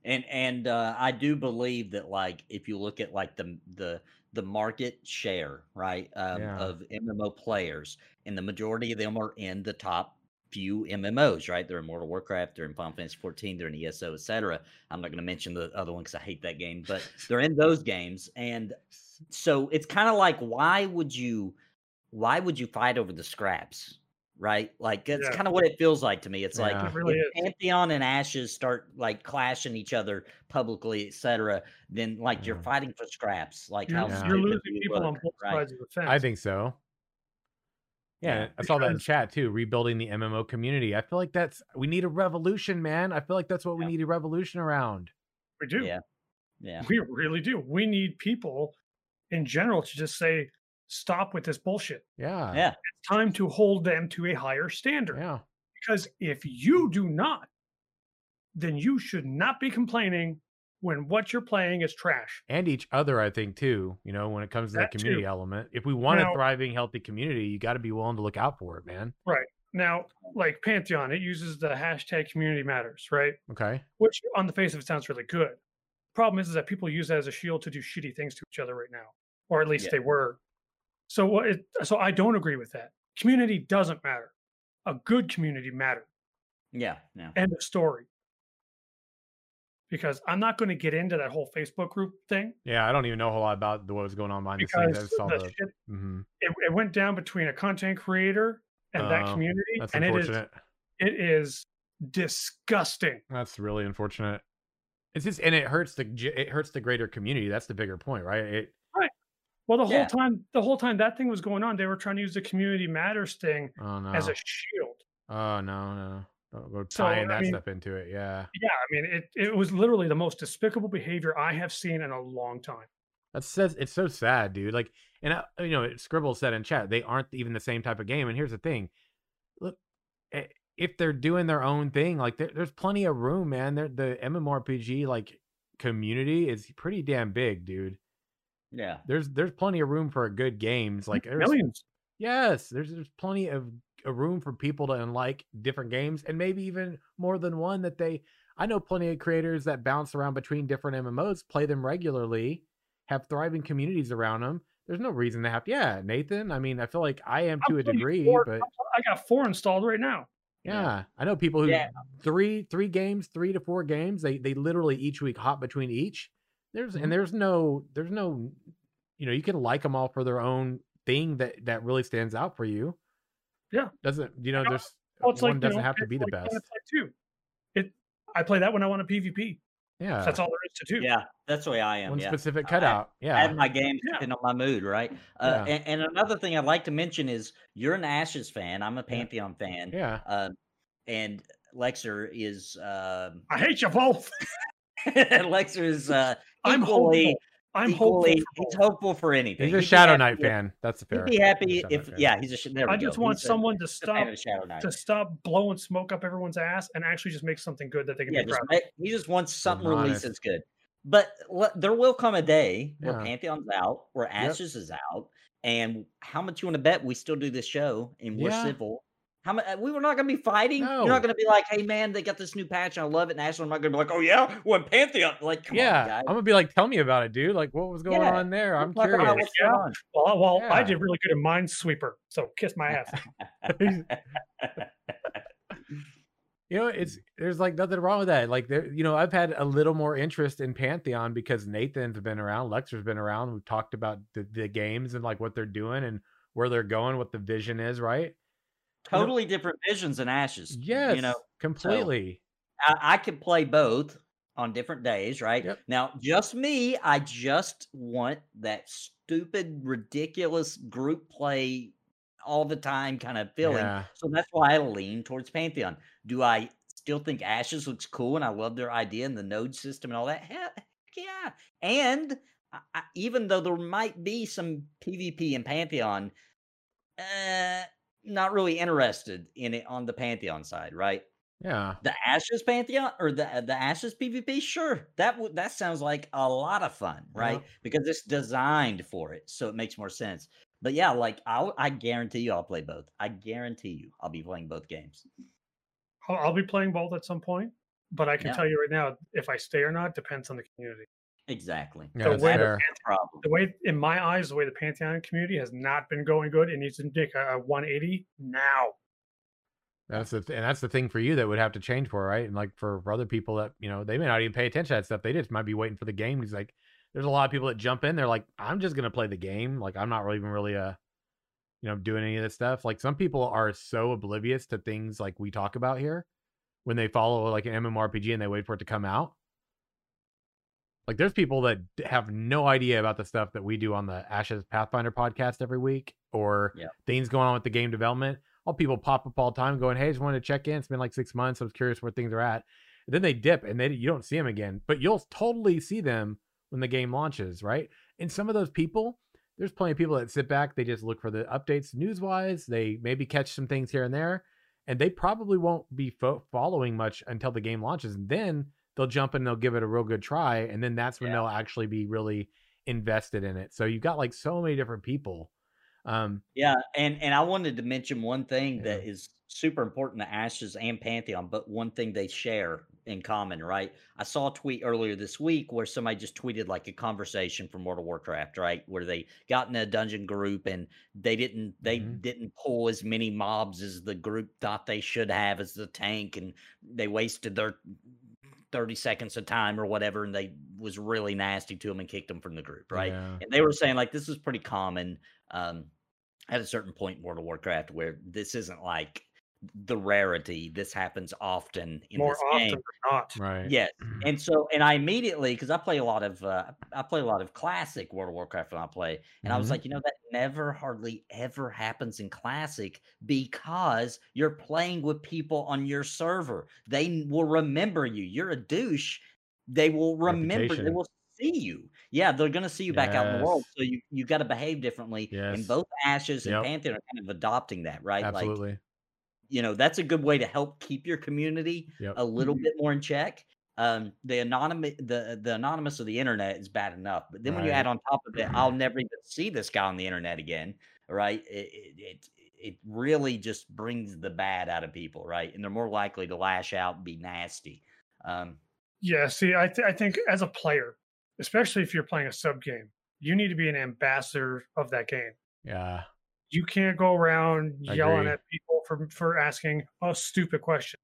S1: And and uh, I do believe that like if you look at like the the the market share right um,
S2: Yeah.
S1: of MMO players, and the majority of them are in the top few MMOs, right? They're in World Warcraft, they're in Final Fantasy 14, they're in ESO, etc. I'm not going to mention the other one because I hate that game, but they're in those games, and so it's kind of like why would you why would you fight over the scraps right like it's
S3: Yeah.
S1: kind of what it feels like to me it's like
S2: Yeah.
S3: It really
S1: if
S3: is.
S1: pantheon and ashes start like clashing each other publicly etc then like you're fighting for scraps like
S3: You're,
S1: how
S3: you're losing
S1: do you
S3: people on
S1: look,
S3: both
S1: right?
S3: sides of the fence.
S2: I think so. Yeah,
S1: Yeah,
S2: I saw that in chat too. Rebuilding the MMO community. I feel like that's we need a revolution, man. I feel like that's what we need a revolution around.
S3: we do.
S1: yeah yeah
S3: We really do. We need people in general to just say, stop with this bullshit.
S2: Yeah,
S1: yeah
S3: It's time to hold them to a higher standard.
S2: yeah.
S3: Because if you do not, then you should not be complaining when what you're playing is trash.
S2: And each other, I think too. You know, when it comes to
S3: That
S2: the community
S3: too.
S2: element, if we want a thriving, healthy community, you got to be willing to look out for it, man. Right.
S3: Now, like Pantheon, it uses the hashtag community matters, right?
S2: Okay.
S3: Which on the face of it sounds really good. Problem is, is that people use that as a shield to do shitty things to each other right now, or at least
S1: Yeah.
S3: they were. So what? It, so I don't agree with that. Community doesn't matter. A good community matters.
S1: yeah yeah
S3: End of story. Because I'm not going to get into that whole Facebook group thing
S2: Yeah, I don't even know a whole lot about the, what was going on behind the scenes. I
S3: because
S2: saw
S3: the
S2: the.
S3: shit,
S2: mhm.
S3: it, it went down between a content creator and that
S2: Oh,
S3: community,
S2: That's
S3: and it is
S2: unfortunate.
S3: it is disgusting.
S2: That's really unfortunate. It's just, and it hurts the it hurts the greater community. That's the bigger point, right? It,
S3: Well, the whole
S1: Yeah.
S3: time, the whole time that thing was going on, they were trying to use the community matters thing
S2: oh no.
S3: as a shield.
S2: Oh no, no. Don't go
S3: So,
S2: tying
S3: I
S2: that
S3: mean-
S2: stuff into it. Yeah.
S3: Yeah, I mean, it it was literally the most despicable behavior I have seen in a long time.
S2: That says it's so sad, dude. Like, and I, you know, Scribble said in chat they aren't even the same type of game. And here's the thing: look, eh, if they're doing their own thing, like there, there's plenty of room, man. There, the MMORPG like community is pretty damn big, dude.
S1: Yeah
S2: There's there's plenty of room for a good games. Like there's
S3: Millions.
S2: Yes, there's there's plenty of a room for people to like different games and maybe even more than one that they I know plenty of creators that bounce around between different MMOs, play them regularly, have thriving communities around them. There's no reason to have yeah, Nathan, I mean, I feel like I am
S3: I'm
S2: to a degree,
S3: four-
S2: but
S3: I got four installed right now.
S2: Yeah, I know people who
S1: Yeah.
S2: three three games, three to four games. They they literally each week hop between each. There's and there's no there's no, you know, you can like them all for their own thing that that really stands out for you.
S3: Yeah.
S2: doesn't you know?
S3: know,
S2: There's
S3: Well, it's
S2: one
S3: like
S2: doesn't
S3: know,
S2: have to be the
S3: like
S2: best.
S3: play too. It. I play that when I want a PvP.
S2: Yeah,
S3: That's all there is to do.
S1: Yeah, that's the way I am.
S2: one
S1: yeah.
S2: specific
S1: I-
S2: cutout.
S1: I
S2: Yeah,
S1: have my games
S3: Yeah.
S1: depending on my mood, right? Uh,
S2: Yeah.
S1: and, and another thing I'd like to mention is you're an Ashes fan. I'm a
S2: Yeah.
S1: Pantheon fan.
S2: yeah.
S1: Um, and Lexer is um,
S3: I hate you both. [laughs]
S1: Lexer is uh,
S3: I'm
S1: equally,
S3: hopeful. I'm
S1: equally
S3: hopeful.
S1: he's hopeful for anything.
S2: He's a
S1: He'd
S2: Shadow Knight
S1: if-
S2: fan. That's fair.
S1: He'd be happy
S2: He's a Shadow
S1: if
S2: fan.
S1: yeah, he's a sh- there we
S3: I just
S1: go.
S3: want
S1: He's a-
S3: someone to stop
S1: fan of Shadow Knight.
S3: to stop blowing smoke up everyone's ass and actually just make something good that they can
S1: Yeah,
S3: be
S1: just
S3: proud. of.
S1: make, he just wants something released that's good. But le- there will come a day where
S2: Yeah.
S1: Pantheon's out, where
S2: Yep.
S1: Ashes is out, and how much you want to bet we still do this show and we're
S2: Yeah.
S1: civil? How much? We were not going to be fighting. You're not going to be like, "Hey, man, they got this new patch. and I love it." And Ashes, I'm not going to be like, "Oh yeah, when Pantheon." Like, come
S2: yeah,
S1: on, guys.
S2: I'm gonna be like, tell me about it, dude. Like, what was going
S1: Yeah,
S2: on there? I'm
S1: Talk about
S2: curious.
S1: what's
S3: Yeah.
S1: going on.
S3: Well, well, I did really good in Minesweeper, so kiss my ass. [laughs]
S2: You know, it's there's like nothing wrong with that. Like there, you know, I've had a little more interest in Pantheon because Nathan's been around, Lexer's been around. We've talked about the, the games and like what they're doing and where they're going, what the vision is, right? You know-
S1: totally different visions than Ashes.
S2: Yes,
S1: you know,
S2: completely.
S1: I, I could play both on different days, right?
S2: Yep.
S1: Now, just me, I just want that stupid, ridiculous group play all the time kind of feeling.
S2: Yeah.
S1: So that's why I lean towards Pantheon. Do I still think Ashes looks cool and I love their idea and the node system and all that? Heck yeah. And I, even though there might be some PvP in Pantheon, uh, not really interested in it on the Pantheon side, right?
S2: Yeah.
S1: The Ashes Pantheon or the uh, the Ashes PvP, sure. That would that sounds like a lot of fun, right?
S2: Yeah.
S1: Because it's designed for it, so it makes more sense. But yeah, like I'll I guarantee you I'll play both. I guarantee you I'll be playing both games.
S3: I'll, I'll be playing both at some point, but I can
S1: Yeah.
S3: tell you right now, if I stay or not depends on the community.
S1: Exactly.
S2: Yeah,
S3: The way the
S2: fair.
S1: The problem.
S3: The way, in my eyes, the way the Pantheon community has not been going good, it needs to make a, a 180 now.
S2: That's the th- and that's the thing for you that would have to change for right, and like for, for other people that you know they may not even pay attention to that stuff. They just might be waiting for the game. He's like, there's a lot of people that jump in. They're like, I'm just gonna play the game. Like I'm not really even really uh, you know, doing any of this stuff. Like some people are so oblivious to things like we talk about here when they follow like an MMORPG and they wait for it to come out. Like there's people that have no idea about the stuff that we do on the Ashes Pathfinder podcast every week or
S1: Yep.
S2: things going on with the game development. All people pop up all the time going, Hey, just wanted to check in. It's been like six months. I was curious where things are at. And then they dip and they you don't see them again, but you'll totally see them when the game launches, right? And some of those people, there's plenty of people that sit back, they just look for the updates news wise, they maybe catch some things here and there, and they probably won't be fo- following much until the game launches. And then they'll jump in, they'll give it a real good try, and then that's when
S1: Yeah.
S2: they'll actually be really invested in it. So you've got like so many different people. Um,
S1: Yeah, and and I wanted to mention one thing
S2: Yeah.
S1: that is super important to Ashes and Pantheon, but one thing they share in common, right? I saw a tweet earlier this week where somebody just tweeted like a conversation from World of Warcraft, right? Where they got in a dungeon group and they didn't they
S2: Mhm.
S1: didn't pull as many mobs as the group thought they should have as the tank, and they wasted their 30 seconds of time or whatever, and they was really nasty to them and kicked them from the group, right?
S2: yeah.
S1: and they were saying like this is pretty common um, at a certain point in World of Warcraft where this isn't like the rarity. This happens often in
S3: More
S1: this
S3: often
S1: game.
S3: than not.
S2: Right.
S1: Yes, and so and I immediately because I play a lot of uh, I play a lot of classic World of Warcraft when I play, and I was
S2: Mhm.
S1: like, you know, that never hardly ever happens in classic because you're playing with people on your server. They will remember you. You're a douche. They will remember. They will see you. Yeah, they're gonna see you back out in the world. So you you got to behave differently. And both Ashes and
S2: Yep.
S1: Pantheon are kind of adopting that, right? Like
S2: Absolutely.
S1: You know that's a good way to help keep your community
S2: Yep.
S1: a little
S3: Mhm.
S1: bit more in check um the anonymous the the anonymous of the internet is bad enough but then when you add on top of it i'll never even see this guy on the internet again right it, it it it really just brings the bad out of people right and they're more likely to lash out and be nasty um
S3: Yeah, see, I, th- I think as a player, especially if you're playing a sub game, you need to be an ambassador of that game.
S2: Yeah.
S3: You can't go around yelling at people for for asking a stupid question.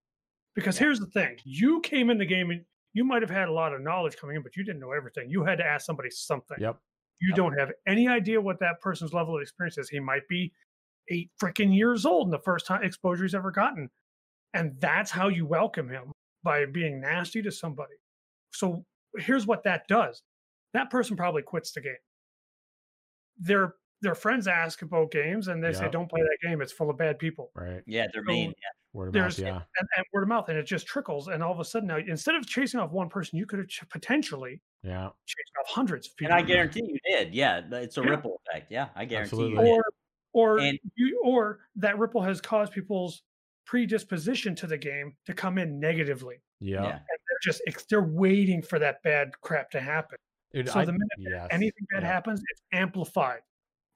S3: Because here's the thing: you came in the game and you might have had a lot of knowledge coming in, but you didn't know everything. You had to ask somebody something.
S2: Yep.
S3: You don't have any idea what that person's level of experience is. He might be eight freaking years old and the first time exposure he's ever gotten. And that's how you welcome him by being nasty to somebody. So here's what that does. That person probably quits the game. Their their friends ask about games and they say, Don't play that game. It's full of bad people.
S2: Right.
S1: Yeah, they're
S3: So-
S1: mean.
S2: Word of
S3: There's-
S2: mouth. Yeah.
S3: And, and word of mouth, and it just trickles. And all of a sudden now, instead of chasing off one person, you could have ch- potentially
S2: Yeah.
S3: chased off hundreds of
S1: And. I guarantee you did. Yeah, it's a
S3: Yeah.
S1: ripple effect. Yeah, I guarantee you.
S2: Absolutely.
S1: did.
S3: or or
S1: And-
S3: you or that ripple has caused people's predisposition to the game to come in negatively
S2: Yeah.
S1: Yeah.
S3: and they're just they're waiting for that bad crap to happen
S2: Dude,
S3: so
S2: I-
S3: the minute
S2: yes.
S3: anything bad
S2: Yeah.
S3: happens it's amplified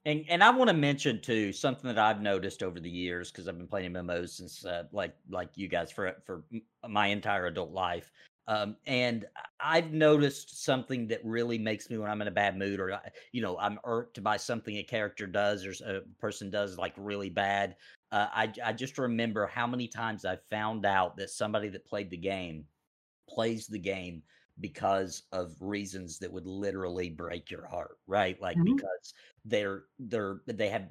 S1: And and I want to mention too something that I've noticed over the years because I've been playing MMOs since uh, like like you guys for for my entire adult life. Um, and I've noticed something that really makes me when I'm in a bad mood or you know I'm irked by something a character does or a person does like really bad. Uh, I I just remember how many times I found out that somebody that played the game plays the game because of reasons that would literally break your heart, right? Like
S3: Mhm.
S1: because they're they're they have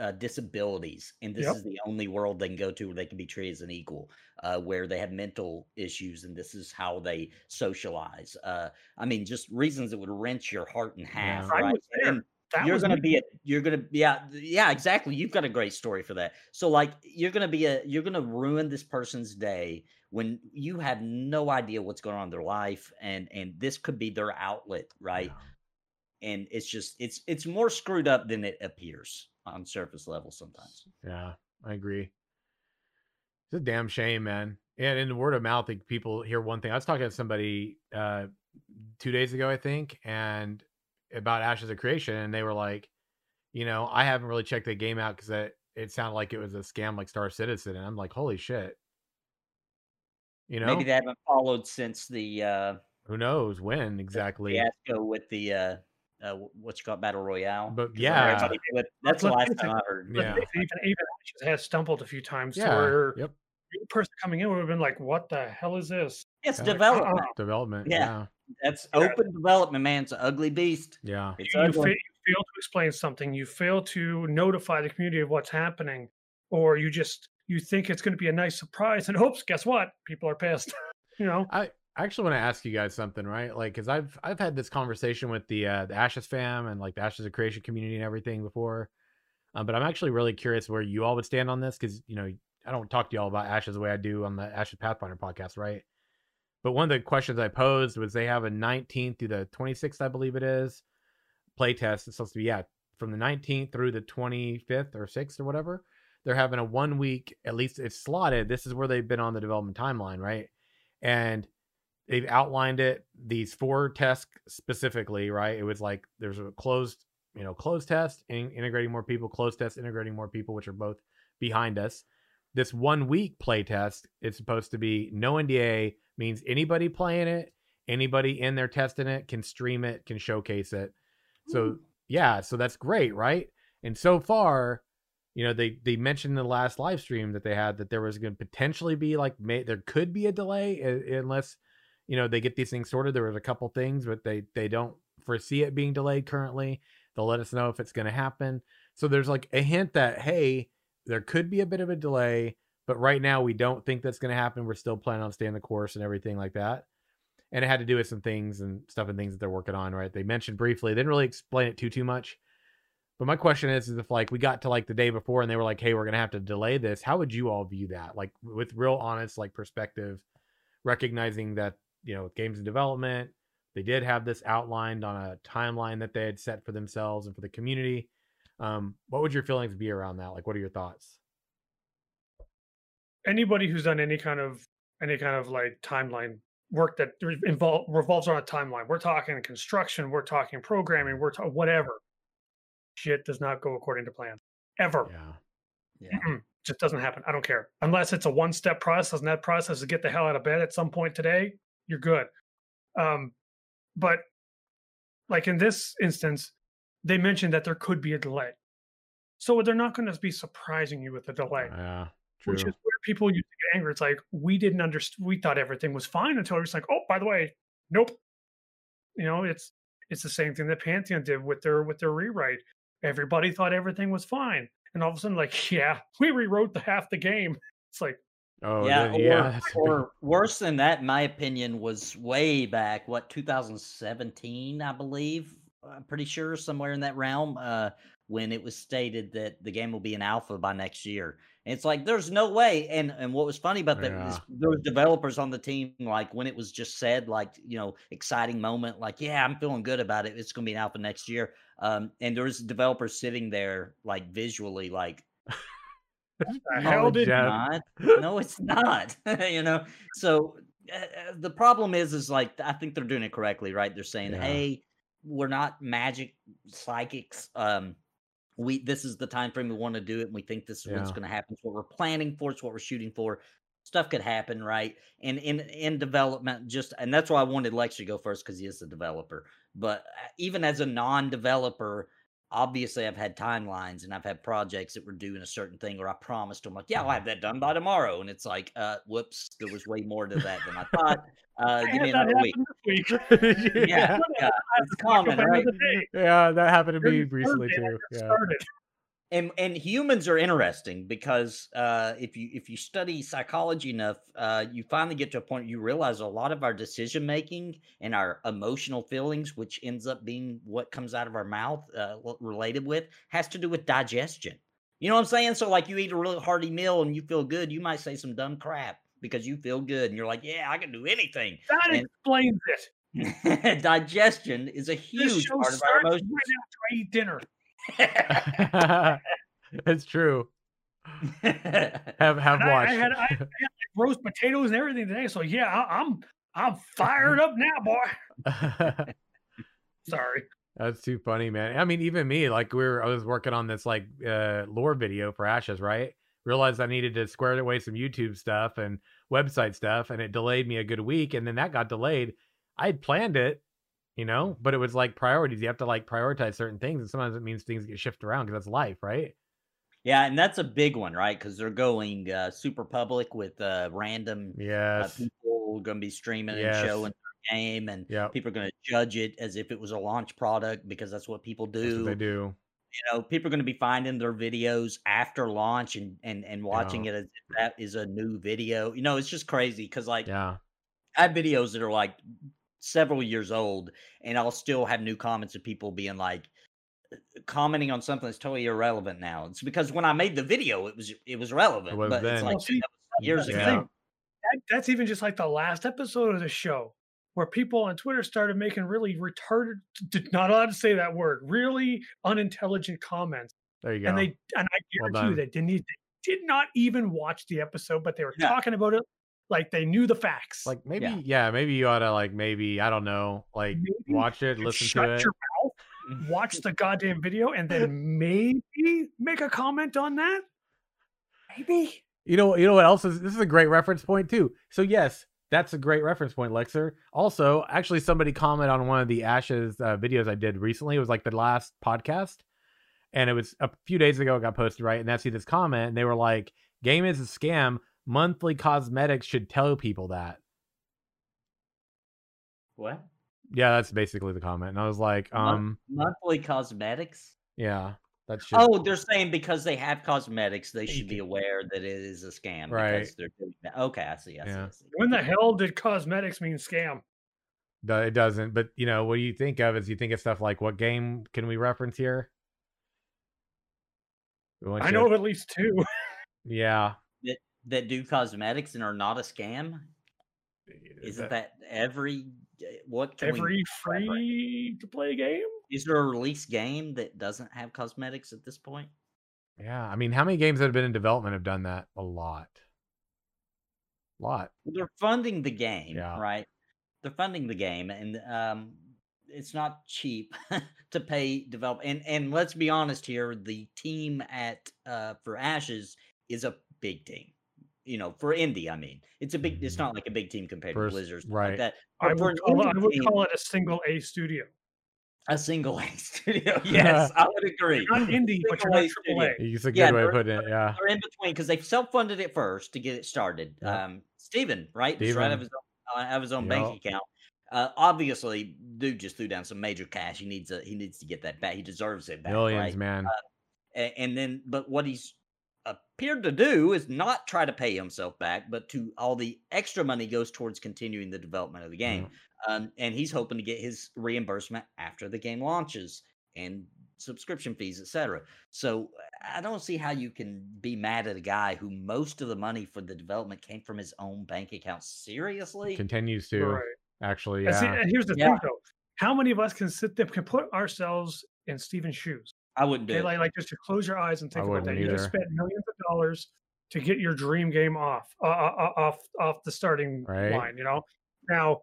S1: uh, disabilities, and this
S3: Yep.
S1: is the only world they can go to where they can be treated as an equal. Uh, where they have mental issues, and this is how they socialize. Uh, I mean, just reasons that would wrench your heart in half,
S2: Yeah.
S3: I
S1: right?
S3: was there.
S1: And
S3: that
S1: you're
S3: was
S1: gonna
S3: me.
S1: be a you're gonna yeah yeah exactly you've got a great story for that so like you're gonna be a you're gonna ruin this person's day when you have no idea what's going on in their life and and this could be their outlet right and it's just it's it's more screwed up than it appears on surface level sometimes
S2: Yeah, I agree. It's a damn shame, man. And in the word of mouth, like people hear one thing. I was talking to somebody uh two days ago, I think, and about Ashes of Creation, and they were like, you know, I haven't really checked the game out because it, it sounded like it was a scam like Star Citizen. And I'm like, holy shit. You know,
S1: maybe they haven't followed since the uh
S2: who knows when exactly?
S1: fiasco with the uh uh, wh- what you call it, battle royale.
S2: But
S1: 'Cause
S2: yeah.
S1: everybody did it- that's the
S3: Let's
S1: last time I heard.
S2: Yeah.
S3: even even Ashes has stumbled a few times to
S2: Yeah.
S3: where
S2: Yep.
S3: the person coming in would have been like, "What the hell is this?"
S1: It's
S2: Yeah.
S1: development.
S2: Development.
S1: Yeah.
S2: Yeah.
S1: That's
S3: Yeah.
S1: open development, man. It's an ugly beast.
S2: Yeah.
S1: It's
S3: you, you,
S1: ugly.
S3: fa- you fail to explain something you fail to notify the community of what's happening or you just you think it's going to be a nice surprise and oops guess what people are pissed [laughs] you know
S2: I I actually want to ask you guys something, right? Like, because I've I've had this conversation with the uh, the Ashes fam and like the Ashes of Creation community and everything before, um, but I'm actually really curious where you all would stand on this because you know I don't talk to y'all about Ashes the way I do on the Ashes Pathfinder podcast, right? But one of the questions I posed was they have a 19th through the 26th, I believe it is, playtest. It's supposed to be yeah from the 19th through the 25th or 6th or whatever. They're having a one week, at least it's slotted. This is where they've been on the development timeline, right? And they've outlined it these four tests specifically right? It was like there's a closed you know closed test in, integrating more people closed test integrating more people which are both behind us. This one week play test is supposed to be no nda means anybody playing it anybody in there testing it can stream it can showcase it. So yeah so that's great right? And so far you know they they mentioned in the last live stream that they had that there was going to potentially be like may, there could be a delay uh, unless you know they get these things sorted there was a couple things but they they don't foresee it being delayed currently. They'll let us know if it's going to happen. So there's like a hint that hey there could be a bit of a delay but right now we don't think that's going to happen. We're still planning on staying the course and everything like that. And it had to do with some things and stuff and things that they're working on right? They mentioned briefly they didn't really explain it too too much. But my question is, is if like we got to like the day before and they were like, "Hey, we're gonna have to delay this," how would you all view that? Like with real honest like perspective, recognizing that you know with games in development, they did have this outlined on a timeline that they had set for themselves and for the community. Um, what would your feelings be around that? Like, what are your thoughts?
S3: anybody who's done any kind of any kind of like timeline work that involve revolves around a timeline we're talking construction we're talking programming we're ta- whatever shit does not go according to plan ever
S2: Yeah,
S1: Yeah.
S3: Mm-mm. just doesn't happen. I don't care. Unless it's a one step process and that process is get the hell out of bed at some point today, you're good. Um, but like in this instance, they mentioned that there could be a delay. So they're not going to be surprising you with a delay.
S2: Yeah, true.
S3: Which is where people used to get angry. It's like we didn't understand. We thought everything was fine until it was like, oh, by the way, nope. You know, it's it's the same thing that Pantheon did with their with their rewrite. Everybody thought everything was fine, and all of a sudden, like, [laughs] yeah, we rewrote the half the game. It's like,
S2: oh
S1: yeah, or,
S2: yeah. [laughs] big-
S1: or worse than that, in my opinion, was way back, what, 2017, I believe. I'm pretty sure somewhere in that realm, uh, when it was stated that the game will be an alpha by next year. And it's like there's no way. And and what was funny about that
S2: Yeah.
S1: there was developers on the team, like when it was just said, like, you know, exciting moment, like, yeah, I'm feeling good about it. It's gonna be an alpha next year. Um, and there was developers sitting there like visually, like, no, [laughs]
S3: hell
S1: it's
S3: did
S1: not. [laughs] No, it's not. [laughs] you know, so uh, uh, the problem is, is like I think they're doing it correctly, right? They're saying,
S2: Yeah.
S1: "Hey, we're not magic psychics. Um, we this is the time frame we want to do it, and we think this is what's going to happen. It's what we're planning for. It's what we're shooting for. Stuff could happen, right? And in in development, just and that's why I wanted Lex to go first because he is the developer. But uh, even as a non-developer, obviously I've had timelines and I've had projects that were doing a certain thing where I promised them like, yeah, I'll have that done by tomorrow. And it's like, uh, whoops, there was way more to that than I [laughs] thought. Uh,
S3: I
S1: give me another week.
S3: week. [laughs]
S1: Yeah, yeah, it's common, right?
S3: end of the day,
S2: yeah, that happened to me recently too. Yeah.
S1: And and humans are interesting because uh, if you if you study psychology enough, uh, you finally get to a point you realize a lot of our decision making and our emotional feelings, which ends up being what comes out of our mouth, uh, related with, has to do with digestion. You know what I'm saying? So like you eat a really hearty meal and you feel good, you might say some dumb crap because you feel good and you're like, yeah, I can do anything.
S3: That
S1: And-
S3: explains it. [laughs]
S1: digestion is a huge part of our emotions.
S3: right after I eat dinner. [laughs]
S2: it's true. Have [laughs] have
S3: And I, I
S2: watched.
S3: had I, I had like roast potatoes and everything today. So yeah, I, I'm I'm fired up now, boy. [laughs] Sorry.
S2: That's too funny, man. I mean, even me, like we were, I was working on this like uh lore video for Ashes, right? Realized I needed to square away some YouTube stuff and website stuff, and it delayed me a good week, and then that got delayed. I had planned it, you know, but it was like priorities. You have to like prioritize certain things, and sometimes it means things get shifted around because that's life, right?
S1: Yeah, and that's a big one, right? Because they're going uh, super public with uh, random uh, people going to be streaming
S2: Yes.
S1: and showing their game, and
S2: Yep.
S1: people are going to judge it as if it was a launch product because that's what people do.
S2: what they do.
S1: You know, people are going to be finding their videos after launch and and and watching it as if that is a new video. You know, it's just crazy because like
S2: Yeah.
S1: I have videos that are like several years old, and I'll still have new comments of people being like uh, commenting on something that's totally irrelevant now. It's because when I made the video, it was it was relevant,
S2: was
S1: but it's like
S3: Well, see,
S1: dude, that was years
S3: that's
S2: Yeah.
S1: ago.
S3: That, that's even just like the last episode of the show where people on Twitter started making really retarded, not allowed to say that word, really unintelligent comments.
S2: There you go.
S3: And they and I
S2: Well
S3: guarantee you
S2: done.
S3: they didn't they did not even watch the episode, but they were
S1: Yeah.
S3: talking about it like they knew the facts.
S2: like maybe,
S1: Yeah.
S2: yeah. maybe you ought to like maybe I don't know, like
S3: Maybe
S2: watch it, listen
S3: shut
S2: to it.
S3: your [laughs] mouth, watch the goddamn video, and then [laughs] maybe make a comment on that. Maybe.
S2: You know, you know what else is this is a great reference point too. So yes, that's a great reference point, Lexer. Also, actually, somebody commented on one of the Ashes uh, videos I did recently. It was like the last podcast, and it was a few days ago. It got posted right, and I see this comment, and they were like, "Game is a scam. Monthly cosmetics should tell people that."
S1: What
S2: Yeah, that's basically the comment, and I was like,
S1: Mon-
S2: um,
S1: monthly cosmetics?
S2: yeah, that should.
S1: Oh, they're saying because they have cosmetics, they
S3: They
S1: should be aware that it is a scam
S2: Right.
S1: because they're doing that. Okay, I see. I see.
S2: Yeah.
S1: I see.
S3: When the hell did cosmetics mean scam?
S2: No, it doesn't. But you know, what do you think of? Is you think of stuff like what game can we reference here? We
S3: I
S2: you-
S3: know of at least two. [laughs]
S2: Yeah.
S1: That do cosmetics and are not a scam?
S2: Is
S1: Isn't that every eh, what can
S3: Every
S1: reference?
S3: free to play game.
S1: Is there a release game that doesn't have cosmetics at this point?
S2: Yeah. I mean, how many games that have been in development have done that? A lot. A lot.
S1: Well, they're funding the game,
S2: Yeah.
S1: right? They're funding the game, and um, it's not cheap [laughs] to pay develop. And and let's be honest here, the team at uh, for Ashes is a big team. You know, for indie, I mean, it's a big. It's not like a big team compared
S2: For
S1: to
S2: s-
S1: Blizzard, stuff
S2: right.
S1: like that.
S3: I would, call it, I would
S1: team-
S3: call it a single A studio.
S1: A single [laughs] A studio. [laughs] Yes, I would agree.
S3: Not indie, but you're not
S1: Single A
S3: AAA.
S2: It's a good
S1: Yeah,
S2: way of
S1: they're-
S2: putting it. Yeah.
S1: They're in between because they self-funded it first to get it started.
S2: Yeah.
S1: Um, Steven, right? Just right out of his own, out of his own
S2: Yup.
S1: bank account. Uh, obviously, dude just threw down some major cash. He needs a he needs to get that back. He deserves it back.
S2: Millions,
S1: right?
S2: man.
S1: A- and then but what he's appeared to do is not try to pay himself back but to all the extra money goes towards continuing the development of the game um, and he's hoping to get his reimbursement after the game launches and subscription fees etc so i don't see how you can be mad at a guy who most of the money for the development came from his own bank account seriously
S2: Continues to
S3: Right.
S2: actually.
S3: And, see,
S2: Yeah.
S3: and here's the
S1: Yeah.
S3: thing, though: how many of us can sit there, can put ourselves in Steven's shoes?
S1: I wouldn't do
S3: Okay,
S1: it
S3: like, like just to close your eyes and think about that.
S2: wouldn't
S3: You just
S2: either.
S3: spent millions of dollars to get your dream game off, uh, uh, uh, off, off the starting
S2: Right.
S3: line. You know, now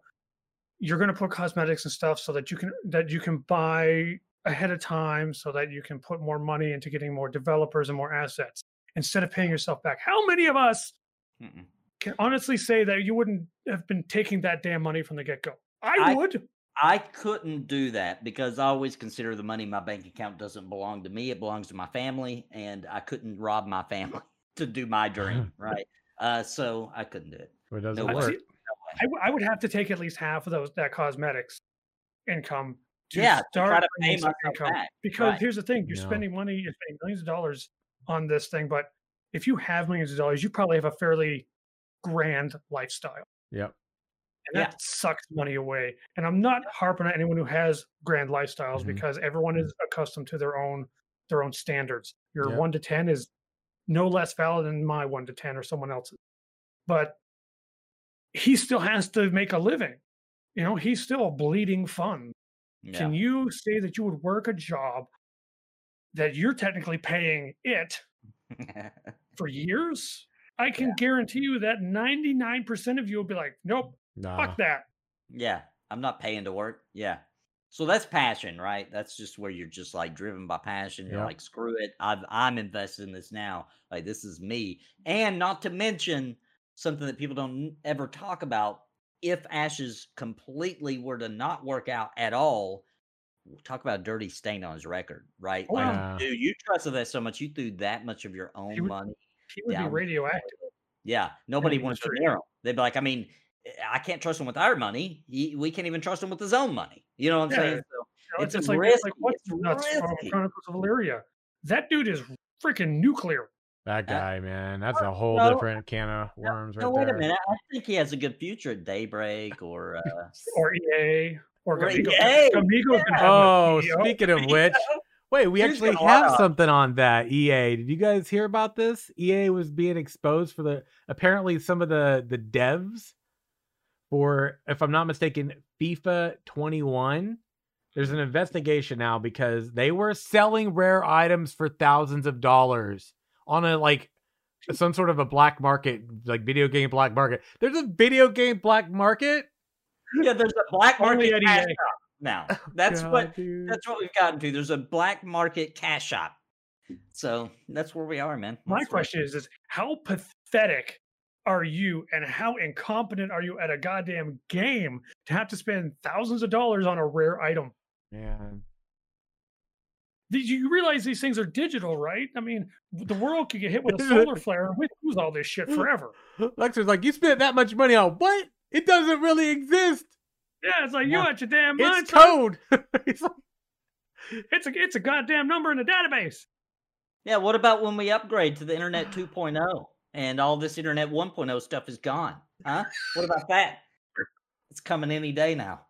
S3: you're going to put cosmetics and stuff so that you can that you can buy ahead of time, so that you can put more money into getting more developers and more assets instead of paying yourself back. How many of us
S1: Mm-mm.
S3: can honestly say that you wouldn't have been taking that damn money from the get go? I,
S1: I-
S3: would.
S1: I couldn't do that because I always consider the money in my bank account doesn't belong to me. It belongs to my family, and I couldn't rob my family [laughs] to do my dream, [laughs] right? Uh, so I couldn't do it.
S2: It doesn't
S1: No
S3: I-
S1: way.
S2: work.
S3: see, I, w- I would have to take at least half of those that cosmetics income to
S1: yeah, to
S3: start
S1: try to pay
S3: bringing income.
S1: back.
S3: Because
S1: right.
S3: here's the thing: you're
S2: No.
S3: spending money, you're spending millions of dollars on this thing, but if you have millions of dollars, you probably have a fairly grand lifestyle,
S2: Yep.
S3: And that sucks money away. And I'm not harping on anyone who has grand lifestyles
S2: Mhm.
S3: because everyone is accustomed to their own their own standards. Your
S2: Yep.
S3: one to ten is no less valid than my one to ten or someone else's. But he still has to make a living. You know, he's still a bleeding fun.
S1: Yeah.
S3: Can you say that you would work a job that you're technically paying it [laughs] for years? I can guarantee you that 99% of you will be like, nope,
S2: Nah.
S3: fuck that.
S1: yeah, I'm not paying to work. Yeah. So that's passion, right? That's just where you're just like driven by passion. You're
S2: Yep.
S1: like, screw it. I've, I'm invested in this now. Like, this is me. And not to mention something that people don't ever talk about. If Ashes completely were to not work out at all, talk about a dirty stain on his record, right?
S3: Oh,
S1: like,
S2: yeah.
S1: dude, you trusted that so much. You threw that much of your own
S3: would-
S1: money.
S3: He would
S1: down
S3: be radioactive.
S1: Yeah, nobody
S3: the
S1: wants to
S3: industry.
S1: near him. They'd be like, I mean, I can't trust him with our money. He- We can't even trust him with his own money. You know what I'm
S3: Yeah,
S1: saying?
S3: You know,
S1: It's
S3: it's, it's like,
S1: risky,
S3: it's like what's
S1: it's
S3: nuts from
S1: risky.
S3: Chronicles of Elyria. That dude is freaking nuclear.
S2: That
S1: Uh,
S2: guy, man. That's a whole
S1: no,
S2: different can of worms
S1: no,
S2: right
S1: wait
S2: there.
S1: a minute. I think he has a good future at Daybreak or uh,
S3: Or EA. Or
S1: Or
S3: Gamigo.
S1: EA,
S3: Gamigo's gonna have a
S2: Oh, speaking of [laughs] which, wait, we
S1: He's
S2: actually
S1: got a lot
S2: have something on that. EA, did you guys hear about this? EA was being exposed for the apparently some of the the devs for, if I'm not mistaken, FIFA 21. There's an investigation now because they were selling rare items for thousands of dollars on a like some sort of a black market, like video game black market. There's a video game black market.
S1: yeah, there's a black market cash shop now. [laughs] Oh, that's
S2: God,
S1: what
S2: dude.
S1: that's what we've gotten to. There's a black market cash shop. So that's where we are, man.
S3: My
S1: That's where-
S3: question is, is how pathetic are you and how incompetent are you at a goddamn game to have to spend thousands of dollars on a rare item?
S2: man.
S3: Did you realize these things are digital, right? I mean, the world could get hit with a [laughs] solar flare and we lose all this shit forever.
S2: Lexer's like, you spent that much money on what? It doesn't really exist.
S3: Yeah, it's like you
S1: Yeah.
S3: out your damn mind. [laughs]
S2: It's code. He's like,
S3: It's a it's a goddamn number in the database.
S1: Yeah, what about when we upgrade to the internet 2.0 and all this internet 1.0 stuff is gone? Huh? What about that? It's coming any day now.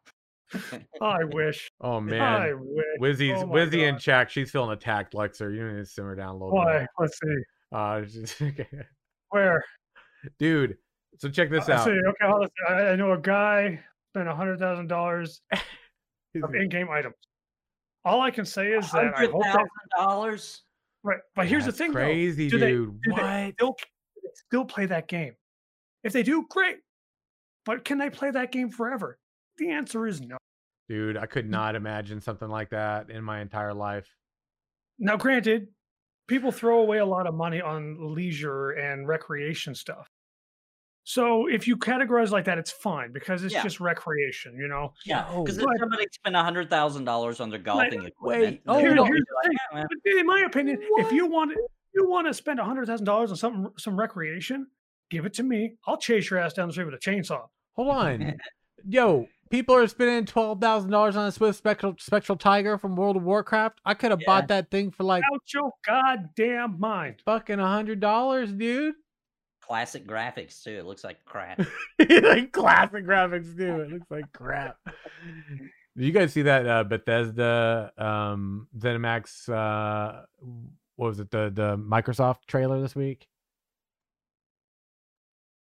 S1: [laughs]
S3: I wish.
S2: oh man.
S3: I
S2: man.
S3: wish.
S2: Wizzy's
S3: Oh my
S2: Wizzy in
S3: God.
S2: chat. She's feeling attacked, Lexer. You need to simmer down a little
S3: Why?
S2: bit.
S3: Let's see.
S2: Uh, [laughs] just-
S3: Where?
S2: dude. So check this
S3: I
S2: out.
S3: see. Okay, hold on. I, I know a guy spent a hundred thousand dollars [laughs] of in-game items. All I can say is that I hope that
S1: $100,000?
S3: right. But here's the
S2: That's
S3: thing, though.
S2: crazy,
S3: Do they-
S2: dude.
S3: do they
S2: what?
S3: Still, still play that game. If they do, great. But can they play that game forever? The answer is no.
S2: Dude, I could not imagine something like that in my entire life.
S3: Now, granted, people throw away a lot of money on leisure and recreation stuff. So if you categorize like that, it's fine because it's
S1: Yeah.
S3: just recreation, you know.
S1: Yeah,
S2: Oh,
S1: because if
S3: but-
S1: somebody spent a hundred thousand dollars on their golfing equipment,
S2: wait, oh,
S3: Here-
S1: gonna
S3: here's the
S1: like,
S3: thing.
S1: "Yeah,
S3: But in my opinion, if you
S2: What?
S3: want you want to spend a hundred thousand dollars on some some recreation, give it to me. I'll chase your ass down the street with a chainsaw.
S2: Hold on. [laughs] Yo, people are spending twelve thousand dollars on a Swift Spectral Spectral Tiger from World of Warcraft. I could have
S1: Yeah.
S2: bought that thing for like
S3: Out your goddamn mind.
S2: fucking a hundred dollars, dude.
S1: Classic graphics too. It looks like crap. [laughs]
S2: like classic graphics too. It looks like crap. Did you guys see that uh, Bethesda um, ZeniMax? Uh, what was it? The the Microsoft trailer this week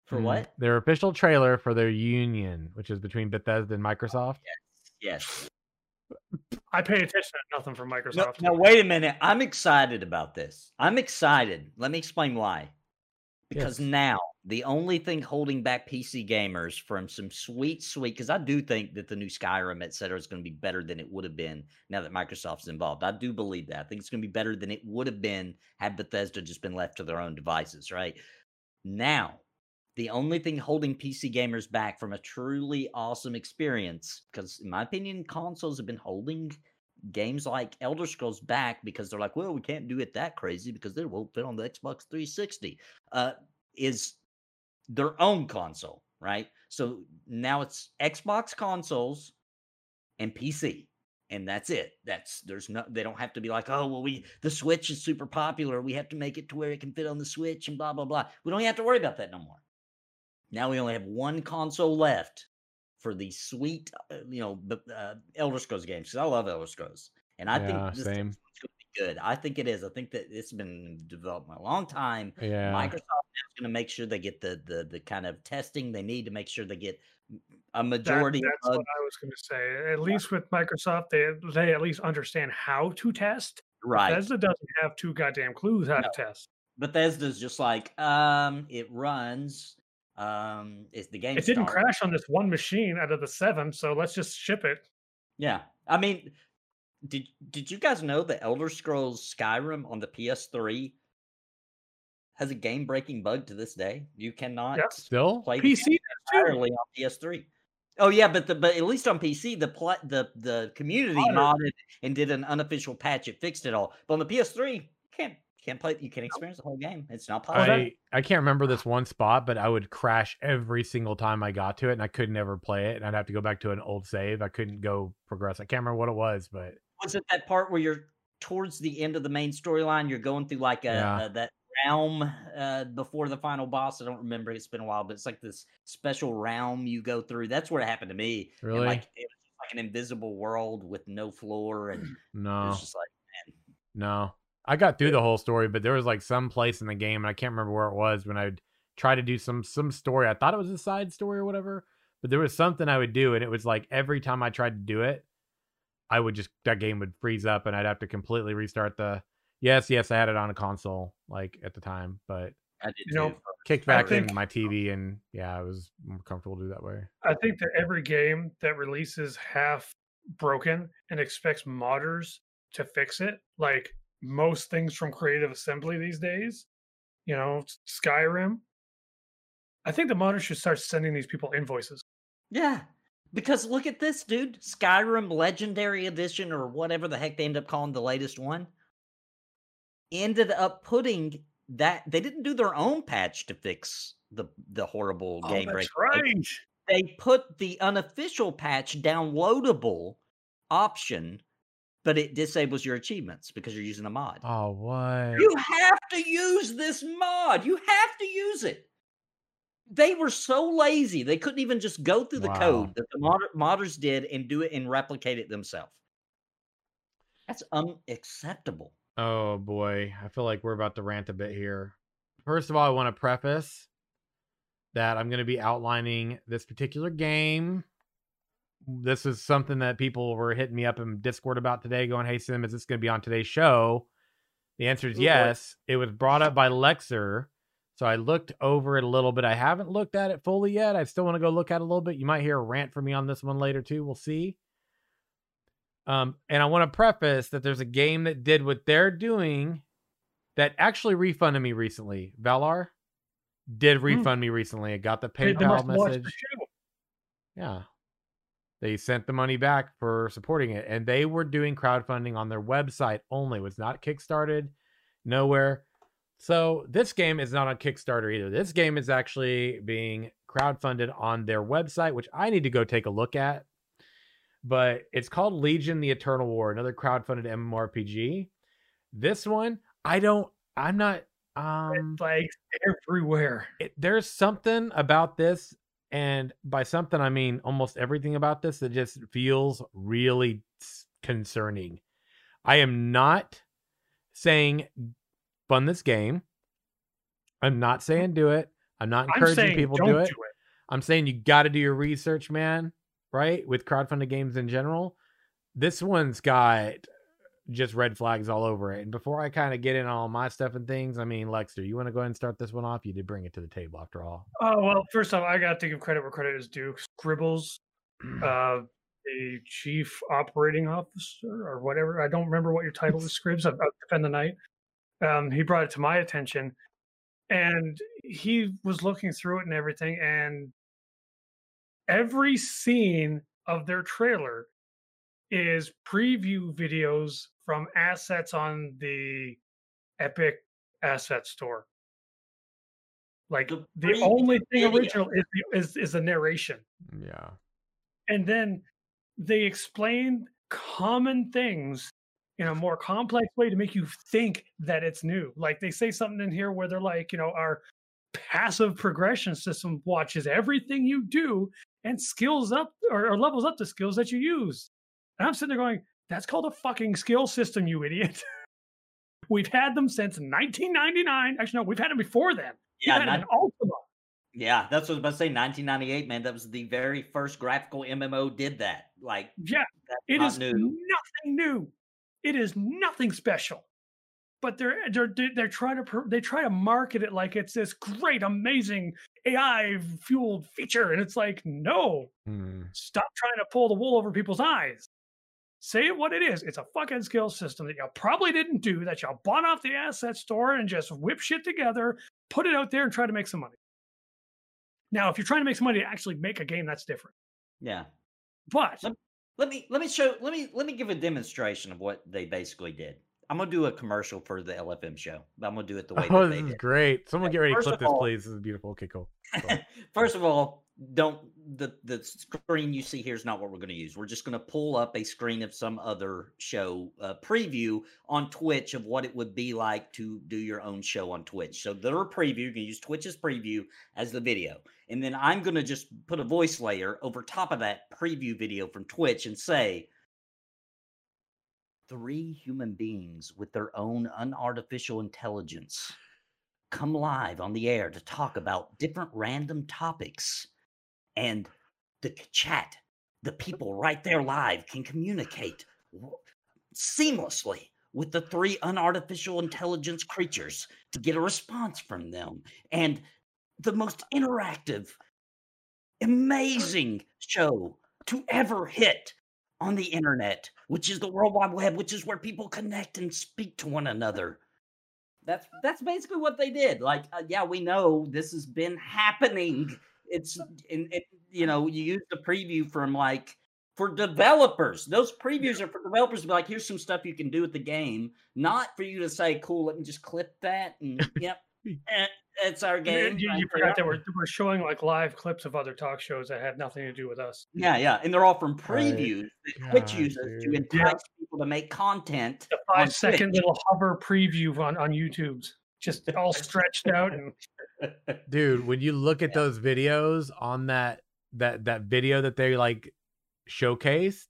S1: For
S2: Mm,
S1: what?
S2: Their official trailer for their union, which is between Bethesda and Microsoft.
S1: Yes.
S3: I pay attention to nothing from
S1: No,
S3: Microsoft.
S1: now wait a minute. I'm excited about this. I'm excited. Let me explain why. Because
S2: Yes.
S1: now the only thing holding back PC gamers from some sweet, sweet, because I do think that the new Skyrim, et cetera, is going to be better than it would have been now that Microsoft's involved. I do believe that. I think it's going to be better than it would have been had Bethesda just been left to their own devices, right? Now, the only thing holding PC gamers back from a truly awesome experience, because in my opinion, consoles have been holding games like Elder Scrolls back because they're like, well, we can't do it that crazy because it won't fit on the Xbox 360. Uh, is their own console, right? So now it's Xbox consoles and PC. And that's it. That's there's no they don't have to be like, oh well, we the Switch is super popular. We have to make it to where it can fit on the Switch and blah blah blah. We don't have to worry about that no more. Now we only have one console left for the sweet, uh, you know, b- uh, Elder Scrolls games because I love Elder Scrolls, and I
S2: Yeah,
S1: think this
S2: same.
S1: is going to be good. I think it is. I think that it's been in development a long time.
S2: Yeah.
S1: Microsoft is going to make sure they get the, the the kind of testing they need to make sure they get a
S3: That-
S1: majority
S3: that's
S1: of
S3: what I was going to say. At least with Microsoft, they they at least understand how to test.
S1: right.
S3: Bethesda doesn't have two goddamn clues how
S1: No.
S3: to test.
S1: Bethesda's just like um, it runs. Um, it's the game.
S3: It didn't
S1: starts.
S3: crash on this one machine out of the seven, so let's just ship it.
S1: Yeah, I mean, did did you guys know that Elder Scrolls Skyrim on the PS3 has a game breaking bug to this day? You cannot
S2: Still?
S1: play the
S3: PC
S1: game entirely on PS3. Oh yeah, but the but at least on PC, the pla- the the community
S3: Modded.
S1: modded and did an unofficial patch. It fixed it all. But on the PS3, can't can't play. You can't experience the whole game. It's not possible.
S2: I I can't remember this one spot, but I would crash every single time I got to it, and I could never play it, and I'd have to go back to an old save. I couldn't go progress. I can't remember what it was, but
S1: was it that part where you're towards the end of the main storyline? You're going through like a,
S2: Yeah.
S1: a- that realm uh, before the final boss. I don't remember. It's been a while, but it's like this special realm you go through. That's where it happened to me. And,
S2: Really?
S1: like it was like an invisible world with no floor, and
S2: no,
S1: was just like man,
S2: no. I got through the whole story, but there was like some place in the game, and I can't remember where it was when I'd try to do some some story. I thought it was a side story or whatever, but there was something I would do, and it was like every time I tried to do it, I would just that game would freeze up, and I'd have to completely restart the. Yes, yes, I had it on a console like at the time, but
S1: I did
S3: You know,
S1: too.
S2: kicked back
S3: think-
S2: in my TV, and yeah, I was more comfortable to do that way.
S3: I think that every game that releases half broken and expects modders to fix it, like most things from Creative Assembly these days, you know, Skyrim. I think the modders should start sending these people invoices.
S1: Yeah. Because look at this, dude. Skyrim Legendary Edition, or whatever the heck they end up calling the latest one, ended up putting that they didn't do their own patch to fix the the horrible
S3: Oh,
S1: game break.
S3: right.
S1: They put the unofficial patch downloadable option, but it disables your achievements because you're using a mod.
S2: Oh, what?
S1: You have to use this mod. You have to use it. They were so lazy they couldn't even just go through the
S2: Wow.
S1: code that the mod- modders did and do it and replicate it themselves. That's unacceptable.
S2: Oh boy, I feel like we're about to rant a bit here. First of all, I want to preface that I'm going to be outlining this particular game. This is something that people were hitting me up in Discord about today, going, "Hey Sim, is this going to be on today's show?" The answer is
S1: Oh,
S2: yes. It was brought up by Lexer, so I looked over it a little bit. I haven't looked at it fully yet. I still want to go look at it a little bit. You might hear a rant from me on this one later too. We'll see. Um, and I want to preface that there's a game that did what they're doing that actually refunded me recently. Valar, did
S3: Mm.
S2: refund me recently. I got the PayPal
S3: the
S2: message. Yeah. They sent the money back for supporting it. And they were doing crowdfunding on their website only. It was not kickstarted, nowhere. So this game is not on Kickstarter either. This game is actually being crowdfunded on their website, which I need to go take a look at. But it's called Legion the Eternal War, another crowdfunded MMORPG. This one, I don't I'm not um
S3: Flags everywhere.
S2: it, there's something about this and by something i mean almost everything about this that just feels really concerning. I am not saying fund this game. I'm not mm-hmm. saying do it. I'm not
S3: I'm
S2: encouraging people
S3: don't
S2: to do it.
S3: do it.
S2: i'm saying you got to do your research man right with crowdfunded games in general. This one's got just red flags all over it and before i kind of get in on all my stuff and things i mean Lexer you want to go ahead and start this one off you did bring it to the table after all
S3: Oh well, first off, I got to give credit where credit is due. Scribbles, [clears throat] uh, the chief operating officer or whatever. I don't remember what your title is, [laughs] Scribs. Of, of Defend the Night. Um, he brought it to my attention, and he was looking through it and everything, and every scene of their trailer is preview videos from assets on the Epic Asset Store. Like
S1: The
S3: the only thing original is, the- is is the narration, mm,
S2: yeah
S3: and then they explain common things in a more complex way to make you think that it's new. Like they say something in here where they're like, you know, our passive progression system watches everything you do and skills up or, or levels up the skills that you use. And I'm sitting there going, that's called a fucking skill system, you idiot. [laughs] we've had them since 1999. Actually, no, we've had them before then.
S1: Yeah,
S3: we've had
S1: not-
S3: them in Ultima.
S1: yeah, that's what I was about to say. 1998, man. That was the very first graphical MMO did that. Like,
S3: Yeah,
S1: that's
S3: It
S1: not
S3: is
S1: new.
S3: nothing new. It is nothing special. But they're they're they're they're trying to they try to market it like it's this great, amazing AI fueled feature, and it's like, no,
S2: Hmm.
S3: stop trying to pull the wool over people's eyes. Say what it is. It's a fucking skill system that y'all probably didn't do, that y'all bought off the asset store and just whip shit together, put it out there, and try to make some money. Now, if you're trying to make some money to actually make a game, that's different.
S1: Yeah.
S3: But
S1: Let- Let me let me show let me let me give a demonstration of what they basically did. I'm gonna do a commercial for the LFM show, but I'm gonna do it the way
S2: oh
S1: that
S2: this
S1: they
S2: is
S1: did.
S2: great someone get ready to
S1: First
S2: clip this
S1: all-
S2: please this is beautiful okay cool Go. [laughs]
S1: First of all, don't the the screen you see here is not what we're going to use. We're just going to pull up a screen of some other show uh, preview on Twitch of what it would be like to do your own show on Twitch. So their preview, you can use Twitch's preview as the video, and then I'm going to just put a voice layer over top of that preview video from Twitch and say. Three human beings with their own unartificial intelligence come live on the air to talk about different random topics and the chat the people right there live can communicate seamlessly with the three unartificial intelligence creatures to get a response from them and the most interactive amazing show to ever hit on the internet which is the world wide web which is where people connect and speak to one another that's that's basically what they did. Like, uh, yeah, we know this has been happening. It's in it, you know, you use the preview from like for developers. Those previews are for developers to be like, here's some stuff you can do with the game, not for you to say, cool, let me just clip that and [laughs] yep, eh, it's our game.
S3: you, you forgot that we're, we're showing like live clips of other talk shows that have nothing to do with us.
S1: Yeah, yeah, and they're all from
S2: Right.
S1: previews that Twitch
S2: God,
S1: uses to
S2: dude.
S1: entice
S3: Yeah.
S1: people to make content.
S3: The
S1: on
S3: five second
S1: Twitch.
S3: little hover preview on, on YouTube's just all stretched out and
S2: dude when you look at those videos on that that that video that they like showcased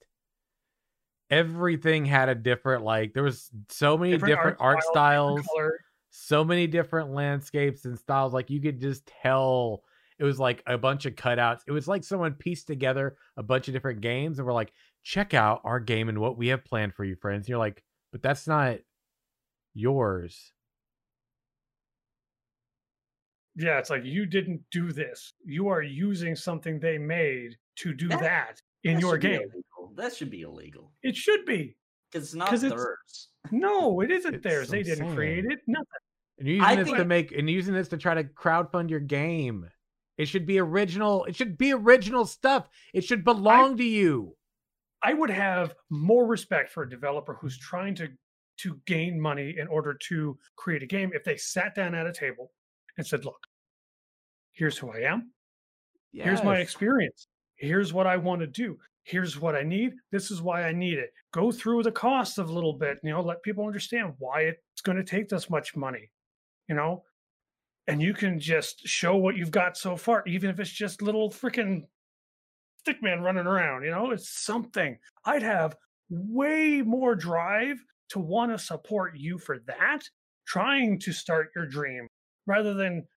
S2: everything had a different like there was so many different, art styles,
S3: different color.
S2: so many different landscapes and styles like you could just tell it was like a bunch of cutouts. It was like someone pieced together a bunch of different games and we're like check out our game and what we have planned for you friends. And you're like but that's not yours
S3: Yeah, it's like you didn't do this. You are using something they made to do
S1: That-
S3: that in
S1: That
S3: your game.
S1: That should be illegal
S3: It should be.
S1: because it's not
S3: 'Cause it's-
S1: theirs.
S3: No, it isn't
S2: It's
S3: theirs. They didn't
S2: insane.
S3: create it. Nothing.
S2: And you're
S1: I
S2: using this
S1: think-
S2: to make and using this to try to crowdfund your game. It should be original. It should be original stuff. It should belong to you.
S3: I would have more respect for a developer who's trying to to gain money in order to create a game if they sat down at a table and said, "Look, here's who I am. Here's my experience. Here's what I want to do. Here's what I need. This is why I need it. Go through the costs of a little bit, you know, let people understand why it's going to take this much money, you know, and you can just show what you've got so far, even if it's just little freaking stickman running around, you know, it's something. I'd have way more drive to want to support you for that, trying to start your dream rather than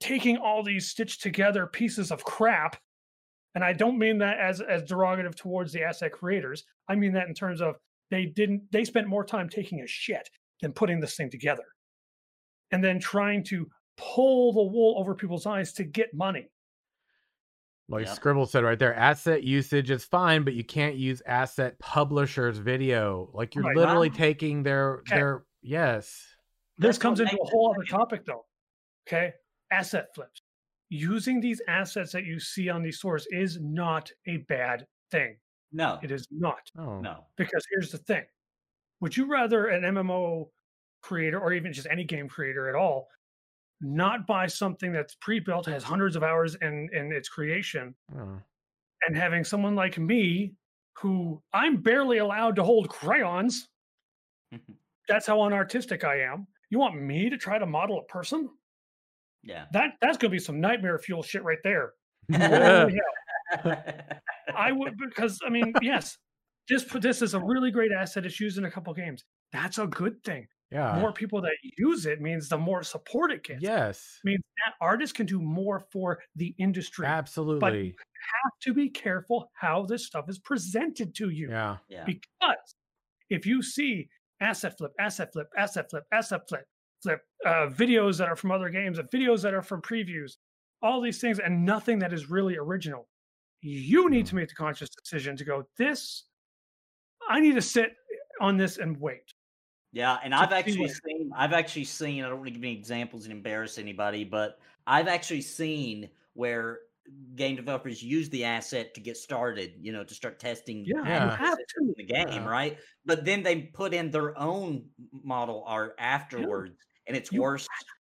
S3: taking all these stitched together pieces of crap and i don't mean that as as derogative towards the asset creators i mean that in terms of they didn't they spent more time taking a shit than putting this thing together and then trying to pull the wool over people's eyes to get money
S2: Like
S1: Yep.
S2: Scribble said right there, asset usage is fine, but you can't use asset publishers video. Like you're
S3: Right.
S2: literally
S1: Wow.
S2: taking their
S3: Okay.
S2: their yes.
S3: This
S1: That's
S3: comes into a whole other topic though okay? Asset flips. Using these assets that you see on these stores is not a bad thing.
S1: No,
S3: it is not.
S2: Oh.
S1: No.
S3: because here's the thing. Would you rather an mmo creator or even just any game creator at all not buy something that's pre-built has hundreds of hours in in its creation
S2: oh.
S3: and having someone like me who i'm barely allowed to hold crayons? [laughs] That's how unartistic i am you want me to try to model a person
S1: Yeah.
S3: that that's going to be some nightmare fuel shit right there [laughs]
S2: Yeah.
S3: I [laughs] would because I mean, yes, this this is a really great asset. It's used in a couple games. That's a good thing.
S2: yeah.
S3: More people that use it means the more support it gets.
S2: Yes.
S3: means that artists can do more for the industry.
S2: Absolutely.
S3: But you have to be careful how this stuff is presented to you
S2: Yeah.
S1: yeah.
S3: because if you see asset flip, asset flip, asset flip, asset flip, flip uh, videos that are from other games, and videos that are from previews, all these things, and nothing that is really original, you need to make the conscious decision to go. This, I need to sit on this and wait.
S1: Yeah, and I've actually seen I've actually seen I don't want to give any examples and embarrass anybody, but I've actually seen where game developers use the asset to get started, you know, to start testing
S3: Yeah,
S2: Yeah.
S3: you have to.
S1: in the game,
S2: Yeah.
S1: right? But then they put in their own model art afterwards, and it's
S3: You
S1: worse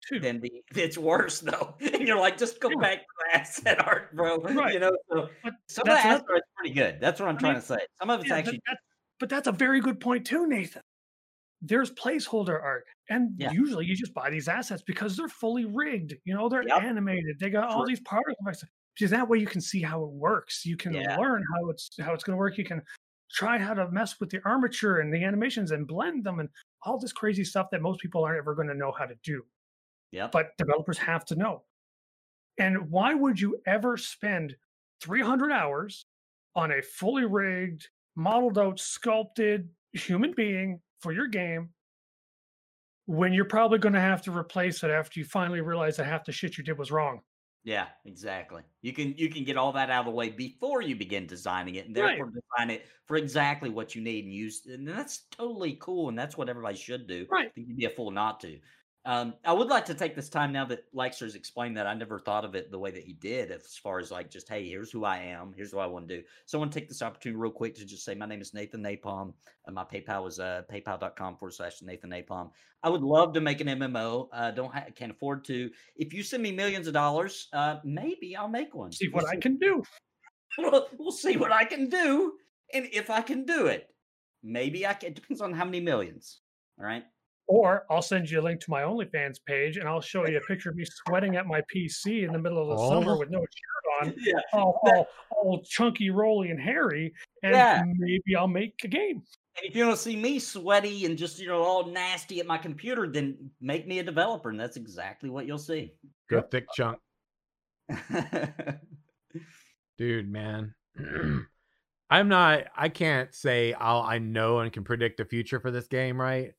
S3: to.
S1: than the [laughs] it's worse though. [laughs] And you're like, just go
S3: Yeah.
S1: back to the asset art, bro.
S3: Right.
S1: You know, so
S3: But
S1: some of the
S3: that's
S1: asset
S3: another-
S1: art's pretty good. That's what I'm
S3: I
S1: trying
S3: mean,
S1: to say. Some of it's
S3: Yeah,
S1: actually
S3: but, that's, but that's a very good point too, Nathan. There's placeholder art, and
S1: Yeah.
S3: usually you just buy these assets because they're fully rigged. You know, they're
S1: Yep.
S3: animated. They got all these particle effects. Because that way you can see how it works. You can
S1: Yeah.
S3: learn how it's how it's going to work. You can try how to mess with the armature and the animations and blend them and all this crazy stuff that most people aren't ever going to know how to do.
S1: Yeah.
S3: But developers have to know. And why would you ever spend 300 hours on a fully rigged, modeled out, sculpted human being for your game when you're probably going to have to replace it after you finally realize that half the shit you did was wrong?
S1: Yeah, exactly. You can you can get all that out of the way before you begin designing it, and
S3: Right.
S1: therefore design it for exactly what you need and use. And that's totally cool, and that's what everybody should do.
S3: Right.
S1: I think you'd be a fool not to. Um, I would like to take this time now that Lexer's explained that. I never thought of it the way that he did, as far as like just, hey, here's who I am, here's what I want to do. So I want to take this opportunity real quick to just say my name is Nathan Napalm. And my PayPal is uh, paypal.com forward slash Nathan Napalm. I would love to make an MMO. Uh, don't ha- can't afford to. If you send me millions of dollars, uh, maybe I'll make one.
S3: See
S1: We'll
S3: what I can do.
S1: we'll, we'll see what I can do, and if I can do it, maybe I can. It depends on how many millions. All right.
S3: Or I'll send you a link to my OnlyFans page and I'll show you a picture of me sweating at my PC in the middle of the summer
S2: Oh.
S3: with no shirt on, [laughs]
S1: Yeah.
S3: all, all, all chunky, roly, and hairy. And
S1: Yeah.
S3: maybe I'll make a game.
S1: And if you want to see me sweaty and just you know all nasty at my computer, then make me a developer, and that's exactly what you'll see.
S2: Good thick chunk. [laughs] Dude, man. [clears throat] I'm not I can't say I'll I know and can predict the future for this game, right?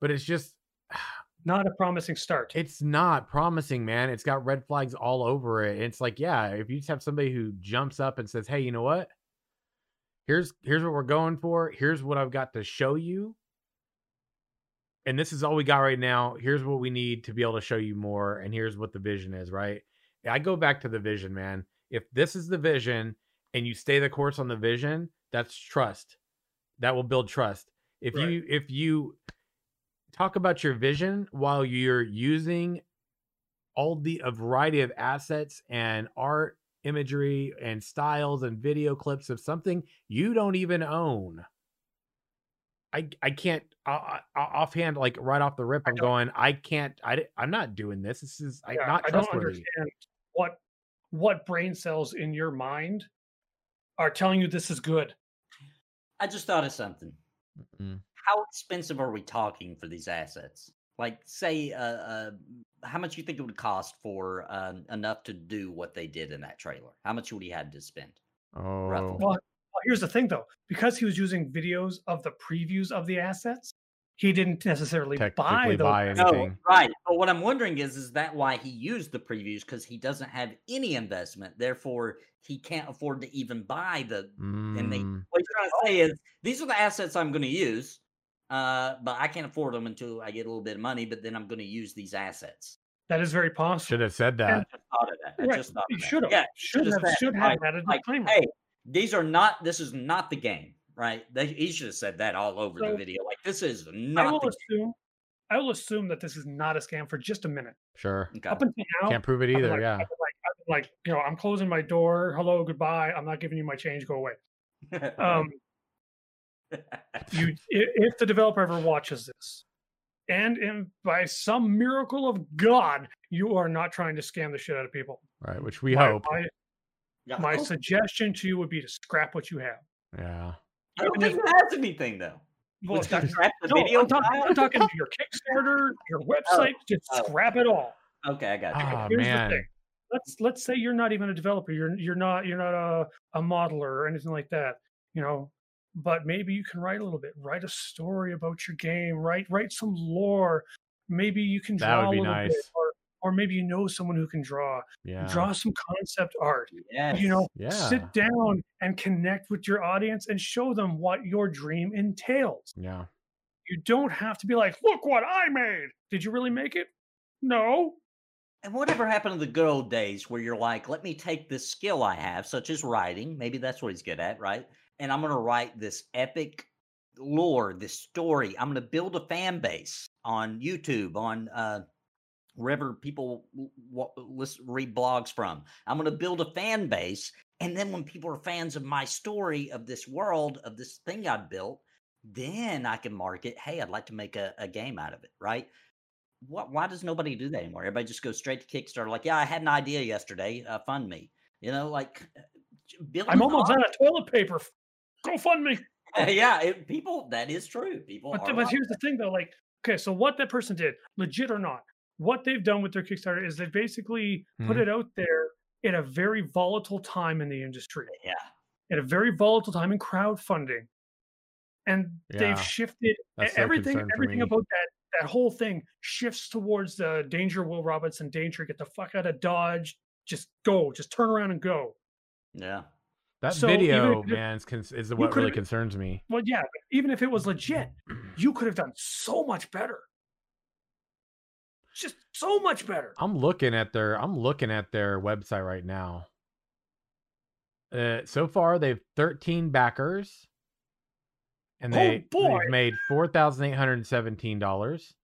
S2: But it's just [sighs]
S3: Not a promising start.
S2: it's not promising, man. It's got red flags all over it. It's like, yeah, if you just have somebody who jumps up and says, "Hey, you know what? Here's here's what we're going for. Here's what I've got to show you." and this is all we got right now. Here's what we need to be able to show you more, and here's what the vision is, right? I go back to the vision, man. If this is the vision and you stay the course on the vision, that's trust. That will build trust. If
S3: Right.
S2: you if you talk about your vision while you're using all the a variety of assets and art imagery and styles and video clips of something you don't even own i i can't uh, offhand like right off the rip i'm
S3: don't-
S2: going i can't i i'm not doing this this is I,
S3: Yeah,
S2: not
S3: I don't
S2: trustworthy
S3: understand what what brain cells in your mind are telling you this is good.
S1: I just thought of something.
S2: Mm.
S1: How expensive are we talking for these assets? Like, say, uh, uh, how much you think it would cost for um, enough to do what they did in that trailer? How much would he had to spend?
S2: oh
S3: Well, well, here's the thing though, because he was using videos of the previews of the assets, he didn't necessarily buy
S2: technically
S3: those.
S2: buy anything
S1: No, right. But what I'm wondering is, is that why he used the previews? Because he doesn't have any investment, therefore he can't afford to even buy the. And they,
S2: Mm,
S1: what he's trying to say is, these are the assets I'm going to use, uh, but I can't afford them until I get a little bit of money. But then I'm going to use these assets.
S3: That is very possible.
S2: should have said
S1: I
S2: that
S1: just thought of that. I just thought
S3: you
S1: of that.
S3: should have.
S1: Yeah,
S3: should
S1: should've said,
S3: Should have had a
S1: like,
S3: disclaimer.
S1: hey, these are not. This is not the game, right? They, he should have said that all over the video. Like this is not.
S3: I
S1: not
S3: will
S1: the
S3: assume. I will assume that this is not a scam for just a minute.
S2: sure
S1: game.
S3: Up until now,
S2: can't prove it either
S3: like,
S2: yeah
S3: like, like, you know, I'm closing my door. Hello, goodbye. I'm not giving you my change. Go away. [laughs] Um, you, if the developer ever watches this, and in, by some miracle of God, you are not trying to scam the shit out of people.
S2: right which we
S3: my,
S2: hope
S3: My,
S1: Yeah,
S3: my
S1: oh,
S3: suggestion to you would be to scrap what you have.
S2: yeah
S1: I don't
S3: even
S1: think
S3: if-
S1: it has anything though.
S3: Well,
S1: Would scrap the
S3: no,
S1: video
S3: I'm, talking,
S1: file?
S3: I'm talking to your Kickstarter, your [laughs] website. Just
S1: oh.
S3: scrap it all.
S1: Okay, I got you.
S2: Ah,
S3: Here's
S2: man.
S3: the thing. Let's let's say you're not even a developer. You're you're not you're not a, a modeler or anything like that. You know, but maybe you can write a little bit. Write a story about your game. Write write some lore. Maybe you can
S2: That
S3: draw
S2: would be
S3: a little bit,
S2: nice.
S3: or or maybe you know someone who can draw.
S2: yeah
S3: Draw some concept art.
S1: Yes.
S3: You know,
S2: yeah
S3: sit down and connect with your audience and show them what your dream entails.
S2: yeah
S3: You don't have to be like, look what I made. Did you really make it? No.
S1: And whatever happened to the good old days where you're like, let me take this skill I have, such as writing, maybe that's what he's good at, right? And I'm going to write this epic lore, this story. I'm going to build a fan base on YouTube, on uh, wherever people w- listen, read blogs from. I'm going to build a fan base. And then when people are fans of my story, of this world, of this thing I built, then I can market, hey, I'd like to make a, a game out of it, right? what, why does nobody do that anymore? Everybody just goes straight to Kickstarter. Like, yeah, I had an idea yesterday. Uh, fund me. You know, like building.
S3: I'm almost
S1: on-
S3: out of toilet paper. Go fund me. [laughs]
S1: yeah, it, people. That is true. People.
S3: But,
S1: are
S3: but here's the thing though, like, okay, so what that person did, legit or not, what they've done with their Kickstarter is they've basically put
S2: Mhm.
S3: it out there in a very volatile time in the industry.
S1: Yeah.
S3: at a very volatile time in crowdfunding. And
S2: Yeah,
S3: they've shifted
S2: that's
S3: everything, everything about that that whole thing shifts towards the danger, Will Robinson danger, get the fuck out of Dodge, just go, just turn around and go.
S1: Yeah.
S2: That
S3: so
S2: video
S3: if
S2: man is, is what really concerns me
S3: Well, yeah, even if it was legit, [clears throat] you could have done so much better. Just so much better.
S2: I'm looking at their I'm looking at their website right now. Uh, so far they've 13 backers, and
S3: Oh,
S2: they
S3: boy.
S2: they've made four thousand eight hundred seventeen dollars.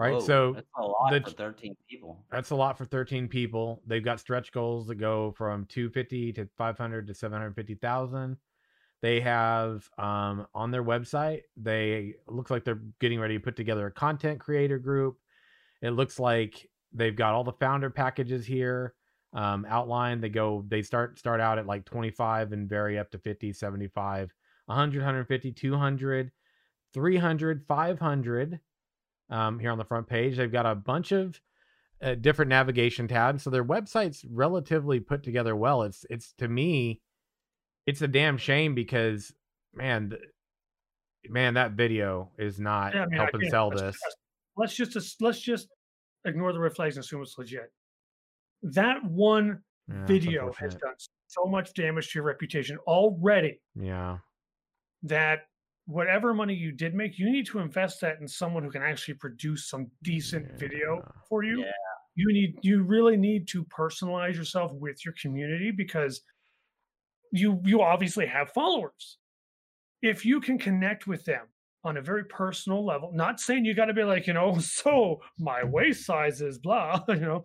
S2: Right,
S1: Whoa,
S2: so
S1: that's a lot
S2: the
S1: for 13 people.
S2: that's a lot for 13 people. They've got stretch goals that go from 250 to 500 to 750,000. They have um, on their website, they looks like they're getting ready to put together a content creator group. It looks like they've got all the founder packages here um, outlined. They go, they start start out at like 25 and vary up to 50, 75, 100, 150, 200, 300, 500 um, here on the front page. They've got a bunch of uh, different navigation tabs, so their website's relatively put together well. It's it's to me, it's a damn shame because man, man, that video is not
S3: Yeah, I mean,
S2: helping sell
S3: let's
S2: this.
S3: just- Let's just let's just ignore the red flags and assume it's legit. That one
S2: Yeah,
S3: video has done so much damage to your reputation already
S2: Yeah,
S3: that whatever money you did make, you need to invest that in someone who can actually produce some decent video for you.
S1: Yeah.
S3: You need you really need to personalize yourself with your community because you you obviously have followers. If you can connect with them on a very personal level, not saying you got to be like, you know, [laughs] so my waist size is blah, [laughs] you know,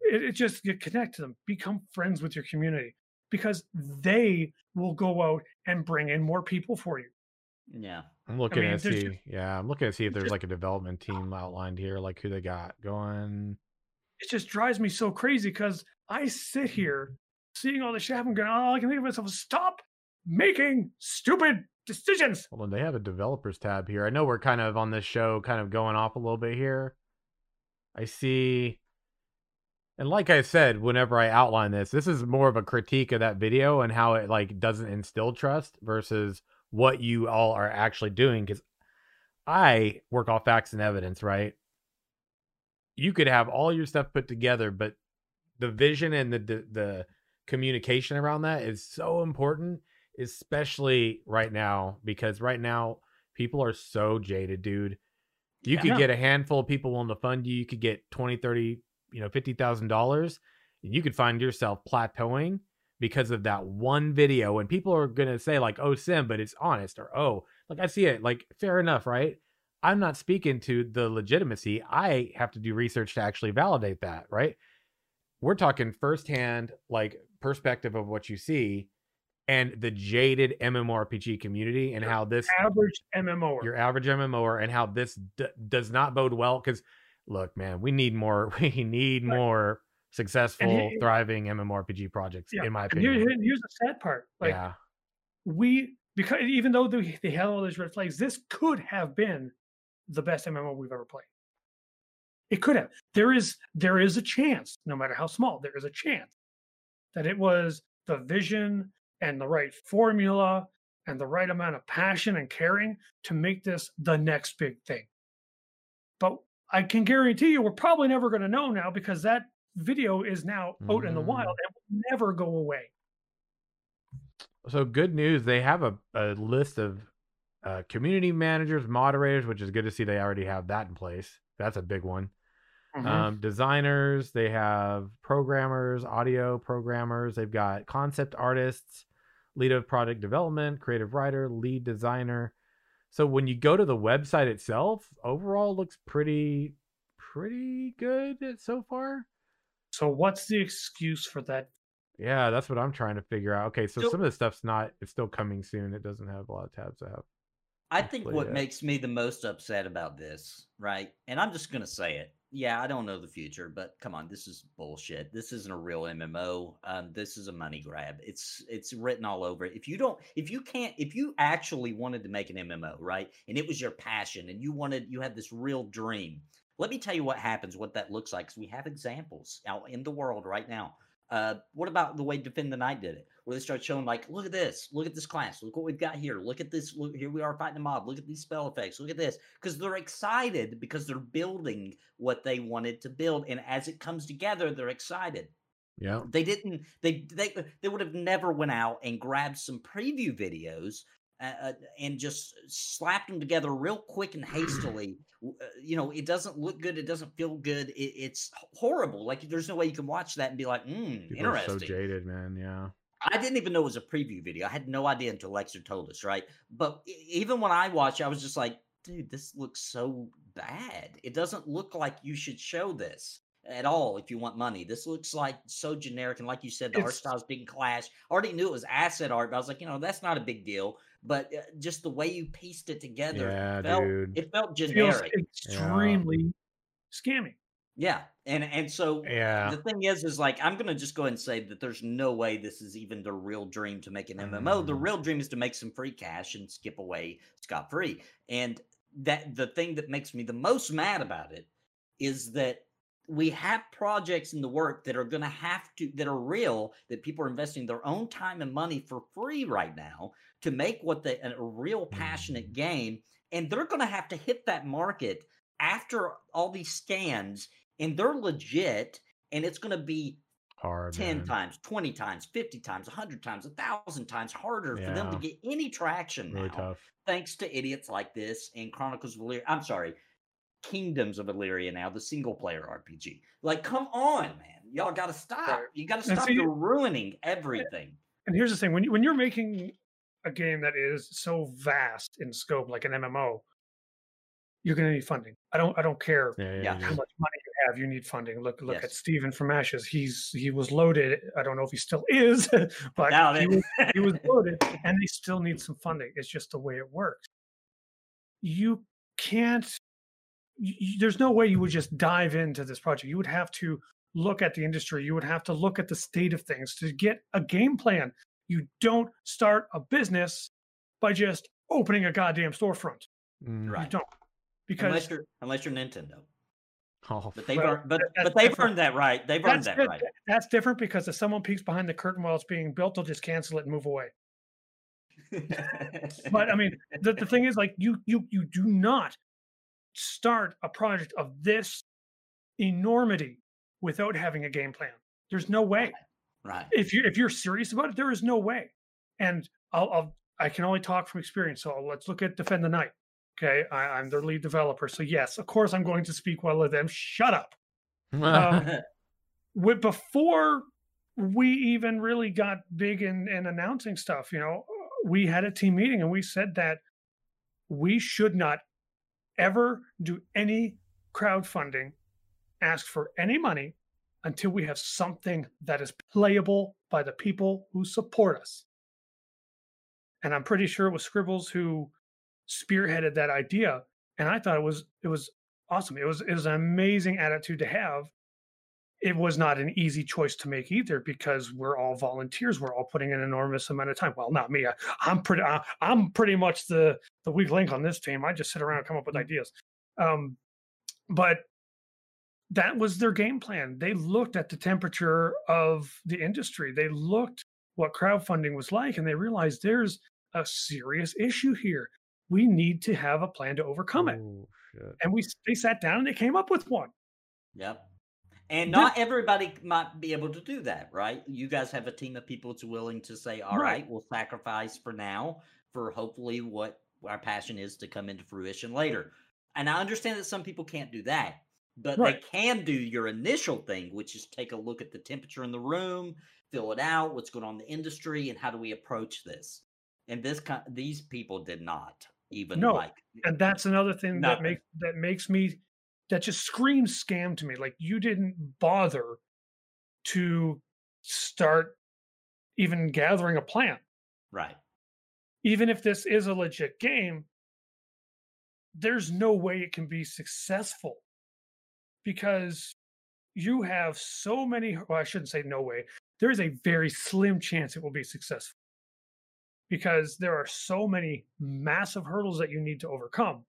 S3: it, it just you connect to them, become friends with your community because they will go out and bring in more people for you.
S1: Yeah.
S2: I'm looking
S3: mean,
S2: to see.
S3: just-
S2: yeah, I'm looking to see if there's
S3: just-
S2: like a development team outlined here, like who they got going.
S3: It just drives me so crazy because I sit here seeing all this shit happen, going, all I can think of myself is oh, stop making stupid decisions.
S2: Hold on, they have a developers tab here. I know we're kind of on this show, kind of going off a little bit here. I see. And like I said, whenever I outline this, this is more of a critique of that video and how it like doesn't instill trust versus what you all are actually doing. Because I work off facts and evidence, right? You could have all your stuff put together, but the vision and the the, the communication around that is so important, especially right now, because right now people are so jaded, dude. You
S1: Yeah.
S2: could get a handful of people willing to fund you. You could get 20, 30, you know, $50,000 and you could find yourself plateauing because of that one video. And people are going to say like, oh, Sim, but it's honest or, oh, like I see it. Like, fair enough, right? I'm not speaking to the legitimacy. I have to do research to actually validate that, right? We're talking firsthand, like perspective of what you see and the jaded MMORPG community and
S3: Your
S2: how this
S3: Average MMO.
S2: your average MMOer and how this d- does not bode well. Because look, man, we need more. [laughs] We need
S3: Right.
S2: more successful,
S3: he-
S2: thriving MMORPG projects,
S3: Yeah,
S2: in my opinion.
S3: here- here's the sad part. Like
S2: yeah,
S3: we because even though they, they had all those red flags, this could have been the best MMO we've ever played. It could have. There is there is a chance, no matter how small, there is a chance that it was the vision and the right formula and the right amount of passion and caring to make this the next big thing. But I can guarantee you we're probably never going to know now because that video is now out in the
S2: Mm.
S3: wild and will never go away.
S2: so good news. They have a, a list of uh, community managers, moderators, which is good to see. They already have that in place. That's a big one.
S3: Mhm.
S2: um, designers they have programmers audio programmers they've got concept artists lead of product development creative writer lead designer so when you go to the website itself overall looks pretty pretty good so far
S3: So what's the excuse for that?
S2: yeah that's what i'm trying to figure out okay so
S1: So-
S2: some of the stuff's not it's still coming soon it doesn't have a lot of tabs have
S1: I think what
S2: yeah.
S1: makes me the most upset about this, right? And I'm just gonna say it. Yeah, I don't know the future, but come on, this is bullshit. This isn't a real MMO. Um, this is a money grab. It's it's written all over. If you don't, if you can't, if you actually wanted to make an MMO, right, and it was your passion, and you wanted, you had this real dream. Let me tell you what happens, what that looks like, because we have examples out in the world right now. Uh, what about the way Defend the Night did it, where they start showing like, look at this, look at this class, look what we've got here, look at this, look here we are fighting a mob, look at these spell effects, look at this, because they're excited because they're building what they wanted to build, and as it comes together, they're excited.
S2: yeah
S1: They didn't, they they they would have never went out and grabbed some preview videos. Uh, and just slapped them together real quick and hastily. [clears throat] Uh, you know, it doesn't look good. It doesn't feel good. It, it's horrible. Like there's no way you can watch that and be like, mm,
S2: people are so jaded man yeah
S1: I didn't even know it was a preview video. I had no idea until Lexer told us, right? But even when I watched, I was just like, dude, this looks so bad. It doesn't look like you should show this at all if you want money. This looks like so generic. And like you said, the art styles didn't clash. I already knew it was asset art, but I was like, you know, that's not a big deal. But uh, just the way you pieced it together,
S2: yeah
S1: felt,
S2: dude
S1: it felt
S3: feels
S1: generic.
S3: extremely scammy.
S1: Yeah. And and so
S2: yeah
S1: the thing is, is like I'm gonna just go ahead and say that there's no way this is even the real dream to make an MMO. The
S2: Mm.
S1: real dream is to make some free cash and skip away scot free. And that the thing that makes me the most mad about it is that we have projects in the work that are gonna have to that are real that people are investing their own time and money for free right now to make what they a real mm. passionate game, and they're gonna have to hit that market after all these scans and they're legit and it's going to be
S2: Hard.
S1: 10
S2: man.
S1: times, 20 times, 50 times, 100 times, 1,000 times harder for them to get any traction
S2: Really
S1: now,
S2: tough.
S1: thanks to idiots like this in Chronicles of Elyria I'm sorry, Kingdoms of Elyria now, the single player RPG. Like, come on, man. Y'all got to stop. You got to stop.
S3: see-
S1: You're ruining everything.
S3: And here's the thing: when you, when you're making a game that is so vast in scope, like an MMO, you're going to need funding. I don't I don't care
S2: Yeah, yeah.
S1: Yeah.
S3: how
S2: do.
S3: much money you have. You need funding. Look look at
S1: Yes.
S3: Steven from Ashes. He's he was loaded. I don't know if he still [laughs] is, but
S1: Doubt
S3: he was, he was [laughs] loaded, and they still need some funding. It's just the way it works. You can't. y- y- there's no way you would just dive into this project. You would have to look at the industry. You would have to look at the state of things to get a game plan. You don't start a business by just opening a goddamn storefront.
S2: Mm.
S3: You
S1: Right.
S3: don't, because
S1: unless you're unless you're Nintendo.
S2: Oh,
S1: But they've
S3: Well,
S1: earned, but
S3: that-
S1: but they've
S3: different.
S1: earned that right. They've earned
S3: that's
S1: that right.
S3: that's different because if someone peeks behind the curtain while it's being built, they'll just cancel it and move away. But I mean, the, the thing is, like, you you you do not start a project of this enormity without having a game plan. There's no way.
S1: Right.
S3: If you if you're serious about it, there is no way. And I'll, I'll I can only talk from experience. So let's look at Defend the Night. Okay, I, I'm their lead developer. So yes, of course, I'm going to speak well of them. Shut up. Um, [laughs] with before we even really got big in, in announcing stuff, you know, we had a team meeting and we said that we should not ever do any crowdfunding, ask for any money until we have something that is playable by the people who support us. And I'm pretty sure it was Scribbles who spearheaded that idea. And I thought it was it was awesome. It was it was an amazing attitude to have it was not an easy choice to make either because we're all volunteers. We're all putting an enormous amount of time. Well, not me. I, I'm pretty. I, I'm pretty much the the weak link on this team. I just sit around and come up with ideas. Um, but that was their game plan. They looked at the temperature of the industry. They looked what crowdfunding was like, and they realized there's a serious issue here. We need to have a plan to overcome it.
S2: Oh, shit.
S3: And we they sat down and they came up with one.
S1: Yep. And
S3: This-
S1: not everybody might be able to do that, right? You guys have a team of people that's willing to say, "All
S3: Right.
S1: right, we'll sacrifice for now for hopefully what our passion is to come into fruition later. And I understand that some people can't do that, but
S3: Right.
S1: they can do your initial thing, which is take a look at the temperature in the room, fill it out, what's going on in the industry, and how do we approach this. And this kind, these people did not even
S3: No,
S1: like.
S3: and that's another thing that makes that makes me that just screams scam to me like you didn't bother to start even gathering a plan
S1: Right.
S3: even if this is a legit game there's no way it can be successful because you have so many well i shouldn't say no way there is a very slim chance it will be successful. Because there are so many massive hurdles that you need to overcome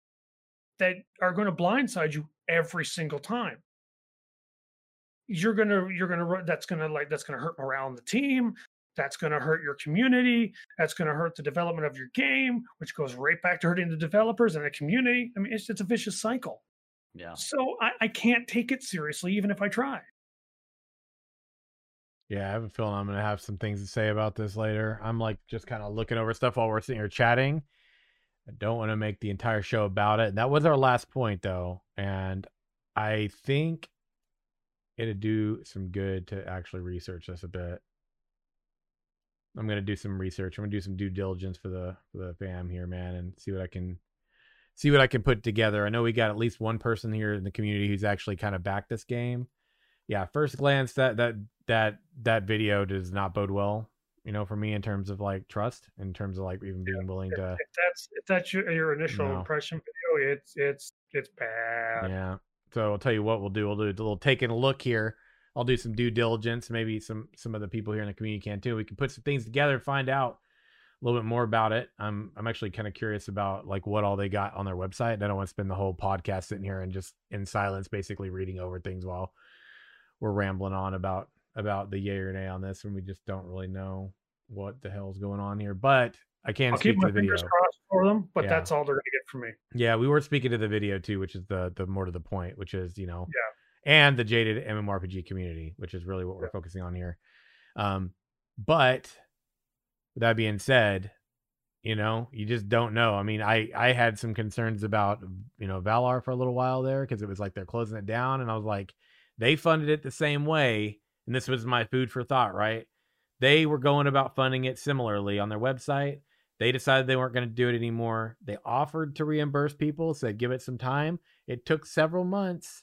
S3: that are going to blindside you every single time. You're to you're to that's to like that's to hurt morale on the team that's to hurt your community that's to hurt the development of your game which goes right back to hurting the developers and the community. I mean it's, it's a vicious cycle
S1: Yeah.
S3: so I, I can't take it seriously even if i try
S2: Yeah, I have a feeling I'm gonna have some things to say about this later. I'm like just kind of looking over stuff while we're sitting here chatting. I don't want to make the entire show about it. That was our last point though, and I think it'd do some good to actually research this a bit. I'm gonna do some research. I'm gonna do some due diligence for the for the fam here, man, and see what I can see what I can put together. I know we got at least one person here in the community who's actually kind of backed this game. Yeah, first glance that that that that video does not bode well, you know, for me in terms of like trust, in terms of like even being willing to
S3: if that's if that's your, your initial
S2: No.
S3: impression video it's it's it's bad
S2: Yeah. So I'll tell you what we'll do. We'll do a little taking a look here. I'll do some due diligence. Maybe some some of the people here in the community can too. We can put some things together, and find out a little bit more about it. I'm I'm actually kind of curious about like what all they got on their website. I don't want to spend the whole podcast sitting here and just in silence, basically reading over things while we're rambling on about about the yay or nay on this, and we just don't really know what the hell's going on here. But I can
S3: i'll keep my
S2: the video.
S3: fingers crossed for them but
S2: Yeah.
S3: that's all they're gonna get from me
S2: Yeah, we were speaking to the video too, which is the the more to the point, which is you know, yeah, and the jaded MMORPG community, which is really what we're focusing on here. Um, but that being said, you know, you just don't know. I mean, I I had some concerns about you know Valar for a little while there because it was like they're closing it down, and I was like, they funded it the same way, and this was my food for thought, right? They were going about funding it similarly on their website. They decided they weren't going to do it anymore. They offered to reimburse people, said give it some time. It took several months,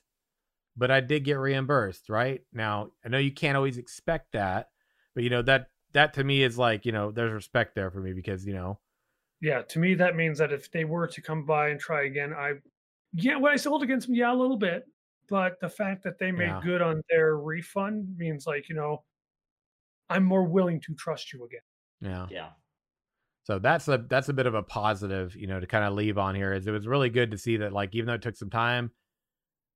S2: but I did get reimbursed, right? Now, I know you can't always expect that, but you know that that to me is like, you know, there's respect there for me because, you know,
S3: Yeah, to me that means that if they were to come by and try again, I yeah, would I still hold against them? Yeah, a little bit. But the fact that they made
S2: Yeah.
S3: good on their refund means like, you know, I'm more willing to trust you again.
S2: yeah.
S1: Yeah.
S2: So that's a that's a bit of a positive, you know, to kind of leave on here. Is it was really good to see that like even though it took some time,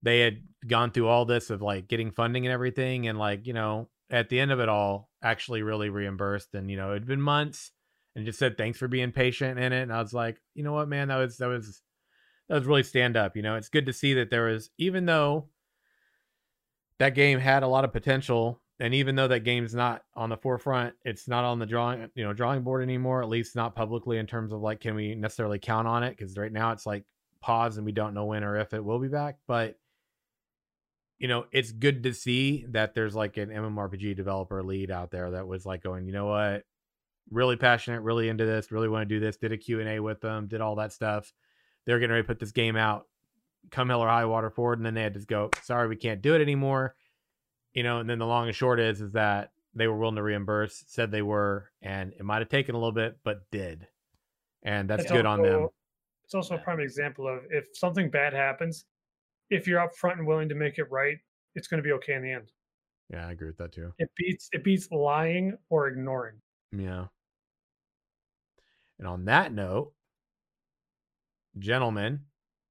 S2: they had gone through all this of like getting funding and everything, and like you know at the end of it all, actually really reimbursed. And you know it'd been months, and just said thanks for being patient in it. And I was like, you know what, man, that was that was that was really stand up. You know, it's good to see that there was even though that game had a lot of potential and even though that game's not on the forefront it's not on the drawing you know drawing board anymore at least not publicly in terms of like can we necessarily count on it because right now it's like pause and we don't know when or if it will be back but you know it's good to see that there's like an mmorpg developer lead out there that was like going you know what? Really passionate really into this really want to do this. Did a q&a with them did all that stuff. They're getting ready to put this game out come hell or high water forward and then they had to go sorry we can't do it anymore. You know and then the long and short is is that they were willing to reimburse said they were and it might have taken a little bit but did. And that's
S3: It's
S2: good on them.
S3: It's also a prime example of if something bad happens, if you're upfront and willing to make it right, it's going to be okay in the end.
S2: yeah i agree with that too
S3: It beats it beats lying or ignoring.
S2: yeah and on that note gentlemen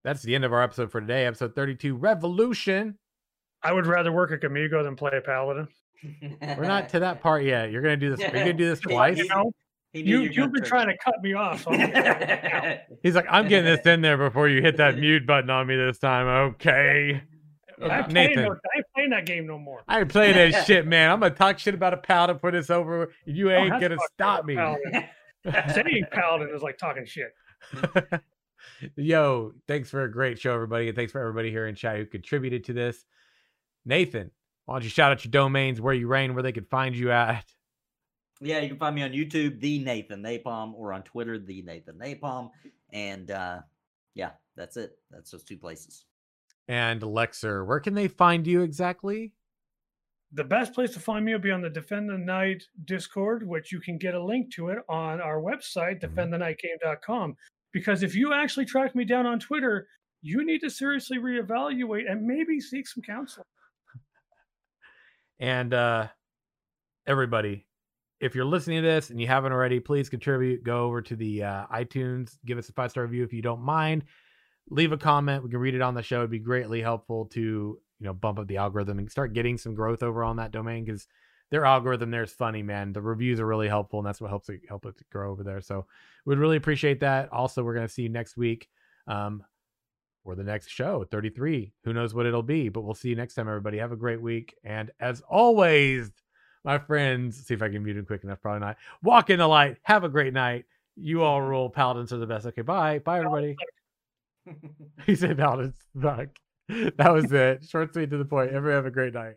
S2: that's the end of our episode for today episode 32 revolution
S3: I would rather work at Gamigo than play a paladin. [laughs]
S2: we're not to that part yet you're gonna do this you're gonna do this [laughs] twice
S3: You know,
S1: He knew
S3: you
S1: were
S3: you've been
S1: gonna
S3: trying to cut me off. So I'm gonna cut it now. [laughs]
S2: he's like i'm getting this in there before you hit that mute button on me this time okay
S3: I ain't playing,
S2: nathan
S3: no, I ain't playing that game no more.
S2: I ain't playing that [laughs] shit, man. I'm gonna talk shit about a paladin for this over. You
S3: oh,
S2: ain't
S3: have to
S2: gonna stop
S3: about
S2: me.
S3: Paladin. [laughs] Saying paladin is like talking shit.
S2: Yo, thanks for a great show, everybody, and thanks for everybody here in chat who contributed to this. Nathan, why don't you shout out your domains, where you reign, where they can find you at?
S1: Yeah, you can find me on YouTube, the Nathan Napalm, or on Twitter, the Nathan Napalm. And uh yeah, that's it. That's those two places.
S2: And Lexer, where can they find you exactly?
S3: The best place to find me will be on the Defend the Night Discord, which you can get a link to it on our website,
S2: Mhm.
S3: defendthenightgame.com. Because if you actually track me down on Twitter, you need to seriously reevaluate and maybe seek some counsel. [laughs]
S2: And uh everybody, if you're listening to this and you haven't already, please contribute. Go over to the uh, iTunes, give us a five star review if you don't mind. Leave a comment. We can read it on the show. It'd be greatly helpful to you know bump up the algorithm and start getting some growth over on that domain because their algorithm there is funny, man. The reviews are really helpful, and that's what helps it help it grow over there. So we'd really appreciate that. Also, we're gonna see you next week. Um, for the next show, 33. Who knows what it'll be, but we'll see you next time, everybody. Have a great week. And as always, my friends, see if I can mute him quick enough. Probably not. Walk in the light. Have a great night. You all rule. Paladins are the best. Okay, bye. Bye, everybody. [laughs] He said Paladins suck. [laughs] That was it. Short, sweet, to the point. Everyone have a great night.